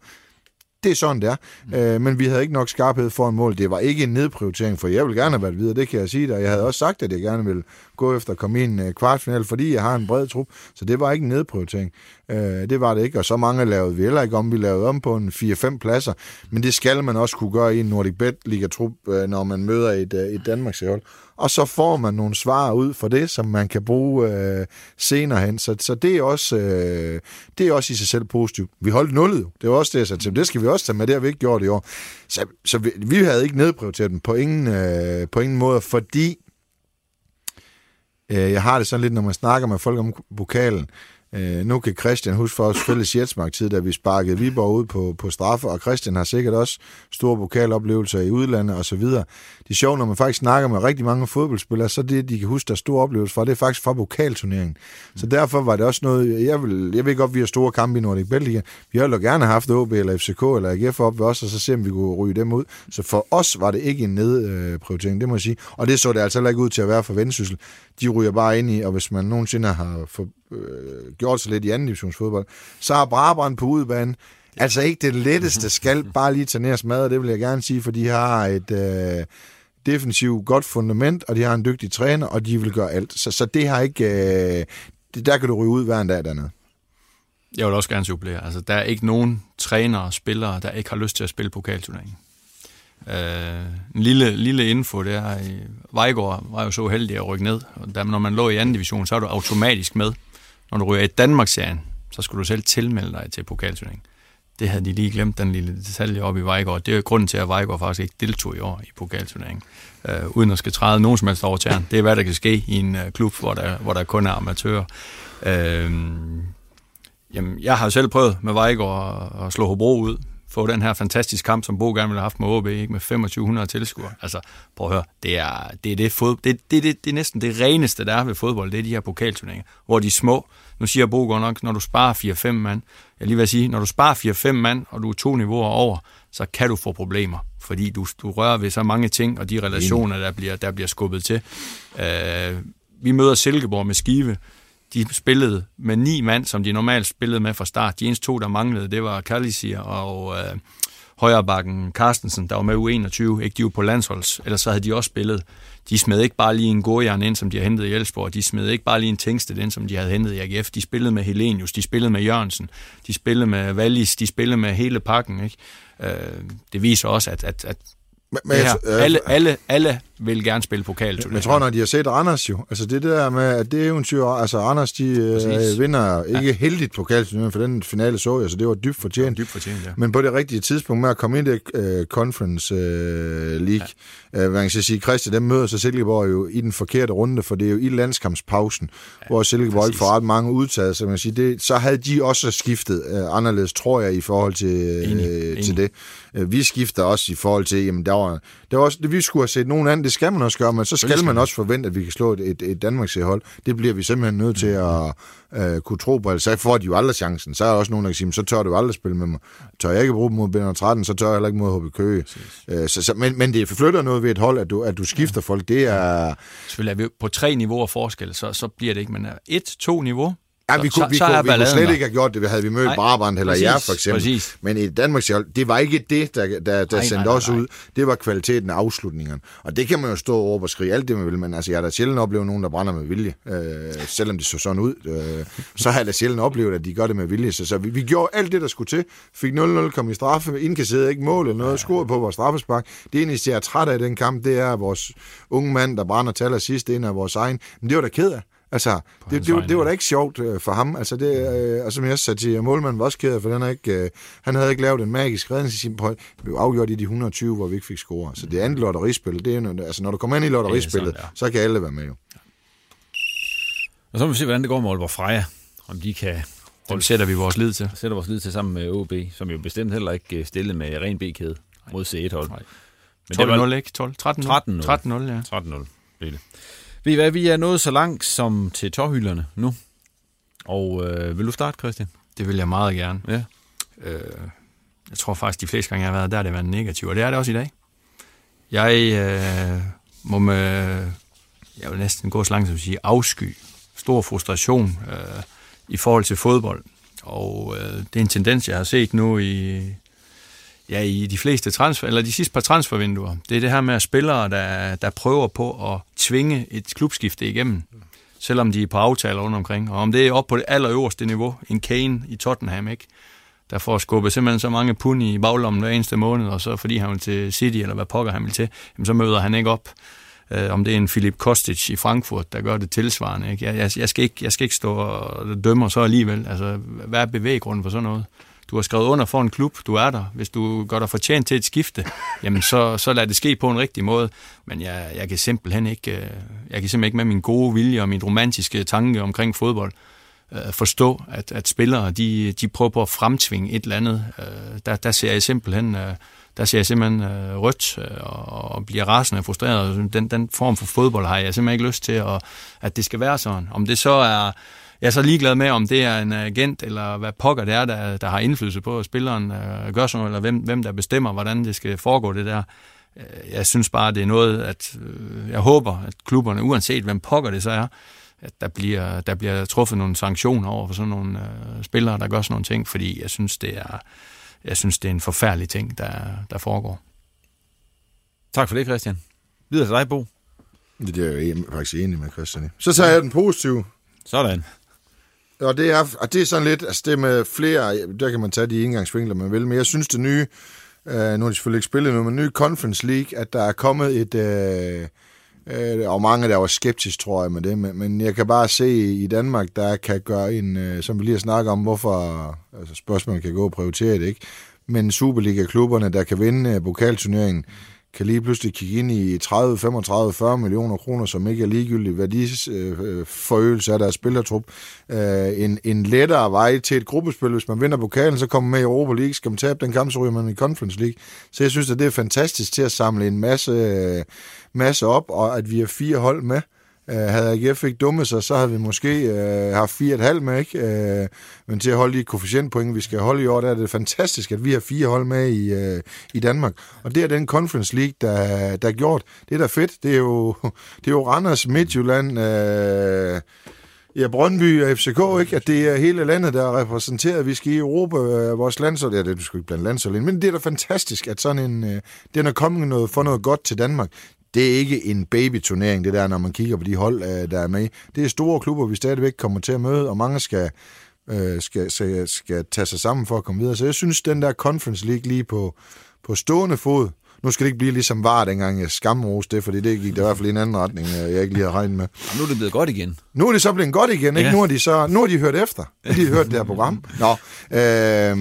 det er sådan, det er. Mm. Øh, men vi havde ikke nok skarphed for en mål. Det var ikke en nedprioritering, for jeg vil gerne have været videre, det kan jeg sige dig. Jeg havde også sagt, at jeg gerne ville gå efter at komme i en øh, kvartfinal, fordi jeg har en bred trup, så det var ikke en nedprioritering. Øh, det var det ikke, og så mange lavede vi heller ikke om. Vi lavede om på en 4-5 pladser, men det skal man også kunne gøre i en Nordic Bet Liga-trup, øh, når man møder et, øh, et Danmarks hold og så får man nogle svar ud for det, som man kan bruge øh, senere hen. Så, så det, er også, øh, det er også i sig selv positivt. Vi holdt nullet jo. Det var også det, jeg sagde til Det skal vi også tage med, det har vi ikke gjort i år. Så, så vi, vi havde ikke nedprioriteret den på ingen, øh, på ingen måde, fordi Øh, jeg har det sådan lidt, når man snakker med folk om vokalen, Øh, nu kan Christian huske for os fælles Jetsmark-tid, da vi sparkede Viborg ud på, på straffe, og Christian har sikkert også store pokaloplevelser i udlandet osv. Det er sjovt, når man faktisk snakker med rigtig mange fodboldspillere, så det, de kan huske, der store oplevelser fra, det er faktisk fra pokalturneringen. Så derfor var det også noget, jeg, vil, jeg ved godt, vi har store kampe i Nordic Belgica. Vi har jo gerne haft OB eller FCK eller AGF op ved os, og så se, om vi kunne ryge dem ud. Så for os var det ikke en nedprioritering, det må jeg sige. Og det så det altså ikke ud til at være for Vendsyssel. De ryger bare ind i, og hvis man nogensinde har for, øh, gjort sig lidt i anden divisionsfodbold, så har Brabrand på udbanen. altså ikke det letteste skal bare lige tage ned og det vil jeg gerne sige, for de har et øh, defensivt godt fundament, og de har en dygtig træner, og de vil gøre alt. Så, så det har ikke... Øh, det, der kan du ryge ud hver en dag dernede. Jeg vil også gerne supplere. Altså, der er ikke nogen trænere og spillere, der ikke har lyst til at spille pokalturneringen. Øh, en lille, lille info, det er, øh, Vejgaard var jo så heldig at rykke ned, og der, når man lå i anden division, så er du automatisk med når du ryger i Danmark-serien, så skulle du selv tilmelde dig til pokalturneringen. det havde de lige glemt, den lille detalje op i Vejgaard. Det er grunden til, at Vejgaard faktisk ikke deltog i år i pokalturneringen, øh, uden at skal træde nogen som helst over tæren. Det er, hvad der kan ske i en øh, klub, hvor der, hvor der kun er amatører. Øh, jamen, jeg har jo selv prøvet med Vejgaard at, at slå Hobro ud, få den her fantastiske kamp, som Bo gerne ville have haft med OB, ikke? med 2500 tilskuere. Altså, prøv at høre, det er, det er, det, fod, det, det, det, det er næsten det reneste, der er ved fodbold, det er de her pokalturneringer, hvor de små, nu siger Bo godt nok, når du sparer 4-5 mand, jeg lige vil sige, når du sparer 4-5 mand, og du er to niveauer over, så kan du få problemer, fordi du, du rører ved så mange ting, og de relationer, der bliver, der bliver skubbet til. Uh, vi møder Silkeborg med Skive, de spillede med ni mand, som de normalt spillede med fra start. De eneste to, der manglede, det var Kalisir og øh, højrebakken Carstensen, der var med U21. Ikke de var på landsholds, ellers så havde de også spillet. De smed ikke bare lige en godjern ind, som de har hentet i Elsborg. De smed ikke bare lige en Tengsted ind, som de havde hentet i AGF. De spillede med Helenius, de spillede med Jørgensen, de spillede med Wallis, de spillede med hele pakken. Ikke? Øh, det viser også, at, at, at men, men, her, alle, alle, alle vil gerne spille. Men jeg tror, når de har set Randers jo, altså det der med, at det eventyr, altså Randers, de øh, vinder ikke ja. heldigt pokalturnering, for den finale så jeg, så det var dybt fortjent. Ja, dybt fortjent, ja. Men på det rigtige tidspunkt med at komme ind i det uh, Conference uh, League, ja. uh, man kan sige, Christian, dem møder så Silkeborg jo i den forkerte runde, for det er jo i landskampspausen, ja, hvor Silkeborg ikke får ret mange udtaget, så man kan sige, det, så havde de også skiftet uh, anderledes, tror jeg, i forhold til, uh, enig, til enig. det. Uh, vi skifter også i forhold til, jamen der var, der var også, det, vi skulle have set nogen anden, det skal man også gøre, men så skal man også forvente, at vi kan slå et, et, et Danmarks hold. Det bliver vi simpelthen nødt til at uh, kunne tro på, så får de jo aldrig chancen. Så er der også nogen, der kan sige, så tør du aldrig spille med mig. Tør jeg ikke bruge dem mod Bender 13, så tør jeg heller ikke mod HB Køge. Uh, så, så, men, men det forflytter noget ved et hold, at du, at du skifter ja. folk. Det er... Selvfølgelig er vi på tre niveauer forskel, så, så bliver det ikke, men et, to niveau, Ja, vi kunne, så, vi, så kunne, vi kunne slet ikke have gjort det, havde vi mødt Brabrand eller jer for eksempel. Præcis. Men i Danmarks det var ikke det, der, der, der nej, sendte nej, os nej. ud. Det var kvaliteten af afslutningerne. Og det kan man jo stå over og skrige alt det, man vil, men altså, jeg har da sjældent oplevet nogen, der brænder med vilje, øh, selvom det så sådan ud. Øh, så har jeg da sjældent oplevet, at de gør det med vilje. Så, så vi, vi gjorde alt det, der skulle til. Fik 0-0, kom i straffe, indkasserede ikke mål eller noget, ja. scorede på vores straffespark. Det eneste, jeg er træt af i den kamp, det er vores unge mand, der brænder til allersidst, en af vores egen. Men det var da ked af. Altså, det, det, det, var da ikke sjovt øh, for ham. Altså, det, øh, og som jeg sagde til målmanden, var også ked for den er ikke, øh, han havde ikke lavet en magisk redning på. Det blev afgjort i de 120, hvor vi ikke fik score. Så det andet lotterispil, det er altså, når du kommer ind i lotterispillet, ja, så kan alle være med jo. Og så må vi se, hvordan det går med Aalborg Freja. Om de kan dem sætter vi vores lid til. Sætter vores lid til sammen med OB, som jo bestemt heller ikke øh, stillet med ren B-kæde mod C1-hold. 12-0, ikke? 12, 13-0. 13-0. 13-0, ja. 13-0 blev det. Ved I hvad, vi er nået så langt som til tårhylderne nu. Og øh, vil du starte, Christian? Det vil jeg meget gerne. Ja. Øh, jeg tror faktisk, de fleste gange, jeg har været der, det har været negativt, og det er det også i dag. Jeg øh, må med, jeg vil næsten gå så langt som at sige, afsky, stor frustration øh, i forhold til fodbold. Og øh, det er en tendens, jeg har set nu i ja, i de fleste transfer, eller de sidste par transfervinduer. Det er det her med at spillere, der, der prøver på at tvinge et klubskifte igennem, selvom de er på aftaler rundt omkring. Og om det er op på det allerøverste niveau, en Kane i Tottenham, ikke? der får skubbet simpelthen så mange pund i baglommen hver eneste måned, og så fordi han vil til City, eller hvad pokker han vil til, jamen, så møder han ikke op. Uh, om det er en Philip Kostic i Frankfurt, der gør det tilsvarende. Ikke? Jeg, jeg, jeg, skal ikke, jeg skal ikke stå og dømme så alligevel. Altså, hvad er bevæggrunden for sådan noget? Du har skrevet under for en klub, du er der. Hvis du gør dig fortjent til et skifte, [LAUGHS] jamen så, så lad det ske på en rigtig måde. Men jeg, jeg kan simpelthen ikke, øh, jeg kan simpelthen ikke med min gode vilje og min romantiske tanke omkring fodbold øh, forstå, at, at spillere de, de prøver på at fremtvinge et eller andet. Øh, der, der ser jeg simpelthen der ser jeg simpelthen rødt og, og bliver rasende og frustreret. Den, den form for fodbold har jeg simpelthen ikke lyst til, at, at det skal være sådan. Om det så er jeg er så ligeglad med, om det er en agent, eller hvad pokker det er, der, der har indflydelse på, at spilleren øh, gør sådan eller hvem, hvem der bestemmer, hvordan det skal foregå, det der. Øh, jeg synes bare, det er noget, at øh, jeg håber, at klubberne, uanset hvem pokker det så er, at der bliver, der bliver truffet nogle sanktioner over for sådan nogle øh, spillere, der gør sådan nogle ting, fordi jeg synes, det er, jeg synes, det er en forfærdelig ting, der, der foregår. Tak for det, Christian. Videre til dig, Bo. Det er jeg faktisk enig med Christian. Så tager jeg den positive. Sådan. Og det er, og det er sådan lidt, altså det med flere, der kan man tage de indgangsvinkler, man vil, men jeg synes det nye, øh, nu har de selvfølgelig ikke spillet nu, men nye Conference League, at der er kommet et, øh, Øh, og mange der var skeptisk, tror jeg, med det. Men, men jeg kan bare se i Danmark, der kan gøre en, øh, som vi lige har snakket om, hvorfor altså spørgsmålet kan gå og prioritere det, ikke? Men Superliga-klubberne, der kan vinde øh, pokalturneringen, kan lige pludselig kigge ind i 30, 35, 40 millioner kroner, som ikke er ligegyldig værdiforøgelse øh, af deres spillertrup. Øh, en, en lettere vej til et gruppespil, hvis man vinder pokalen, så kommer man med i Europa League. Skal man tabe den kamp, så ryger man i Conference League. Så jeg synes, at det er fantastisk til at samle en masse, øh, masse op, og at vi har fire hold med. Øh, uh, havde AGF ikke dummet sig, så havde vi måske uh, haft fire et halvt med, ikke? Uh, men til at holde de koefficientpoint, vi skal holde i år, der er det fantastisk, at vi har fire hold med i, uh, i Danmark. Og det er den Conference League, der, der er gjort. Det er da fedt. Det er jo, [LAUGHS] det er jo Randers, Midtjylland, uh, Ja, Brøndby og FCK, ikke? At det er hele landet, der er repræsenteret. Vi skal i Europa, øh, vores landshold, ja, det skal ikke blande landshold ind, men det er da fantastisk, at sådan en, øh, den er kommet noget, for noget godt til Danmark det er ikke en babyturnering, det der, når man kigger på de hold, øh, der er med. Det er store klubber, vi stadigvæk kommer til at møde, og mange skal, øh, skal, skal, skal tage sig sammen for at komme videre. Så jeg synes, den der Conference League lige på, på stående fod, nu skal det ikke blive ligesom var, dengang jeg skamroste det, fordi det gik det i hvert fald i en anden retning, øh, jeg ikke lige har regnet med. Og nu er det blevet godt igen. Nu er det så blevet godt igen, ikke? Ja. Nu, har de så, nu har de hørt efter. De har hørt det her program. [LAUGHS] Nå, øh,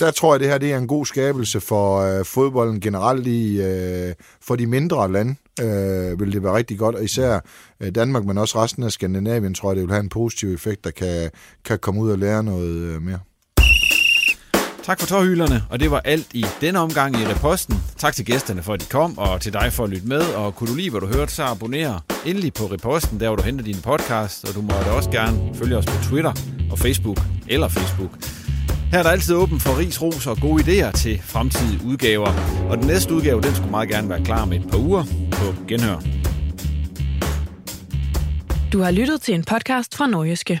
der tror jeg, det her det er en god skabelse for øh, fodbolden generelt i øh, for de mindre lande. Øh, vil det være rigtig godt, og især øh, Danmark, men også resten af Skandinavien, tror jeg, det vil have en positiv effekt, der kan, kan komme ud og lære noget øh, mere. Tak for tårhylerne, og det var alt i denne omgang i Reposten. Tak til gæsterne for, at de kom, og til dig for at lytte med. Og kunne du lide, hvad du hørte, så abonner endelig på Reposten, der hvor du henter dine podcast. Og du må da også gerne følge os på Twitter og Facebook, eller Facebook. Her er der altid åben for ris, ros og gode idéer til fremtidige udgaver. Og den næste udgave, den skulle meget gerne være klar med et par uger på Genhør. Du har lyttet til en podcast fra Nordjyske.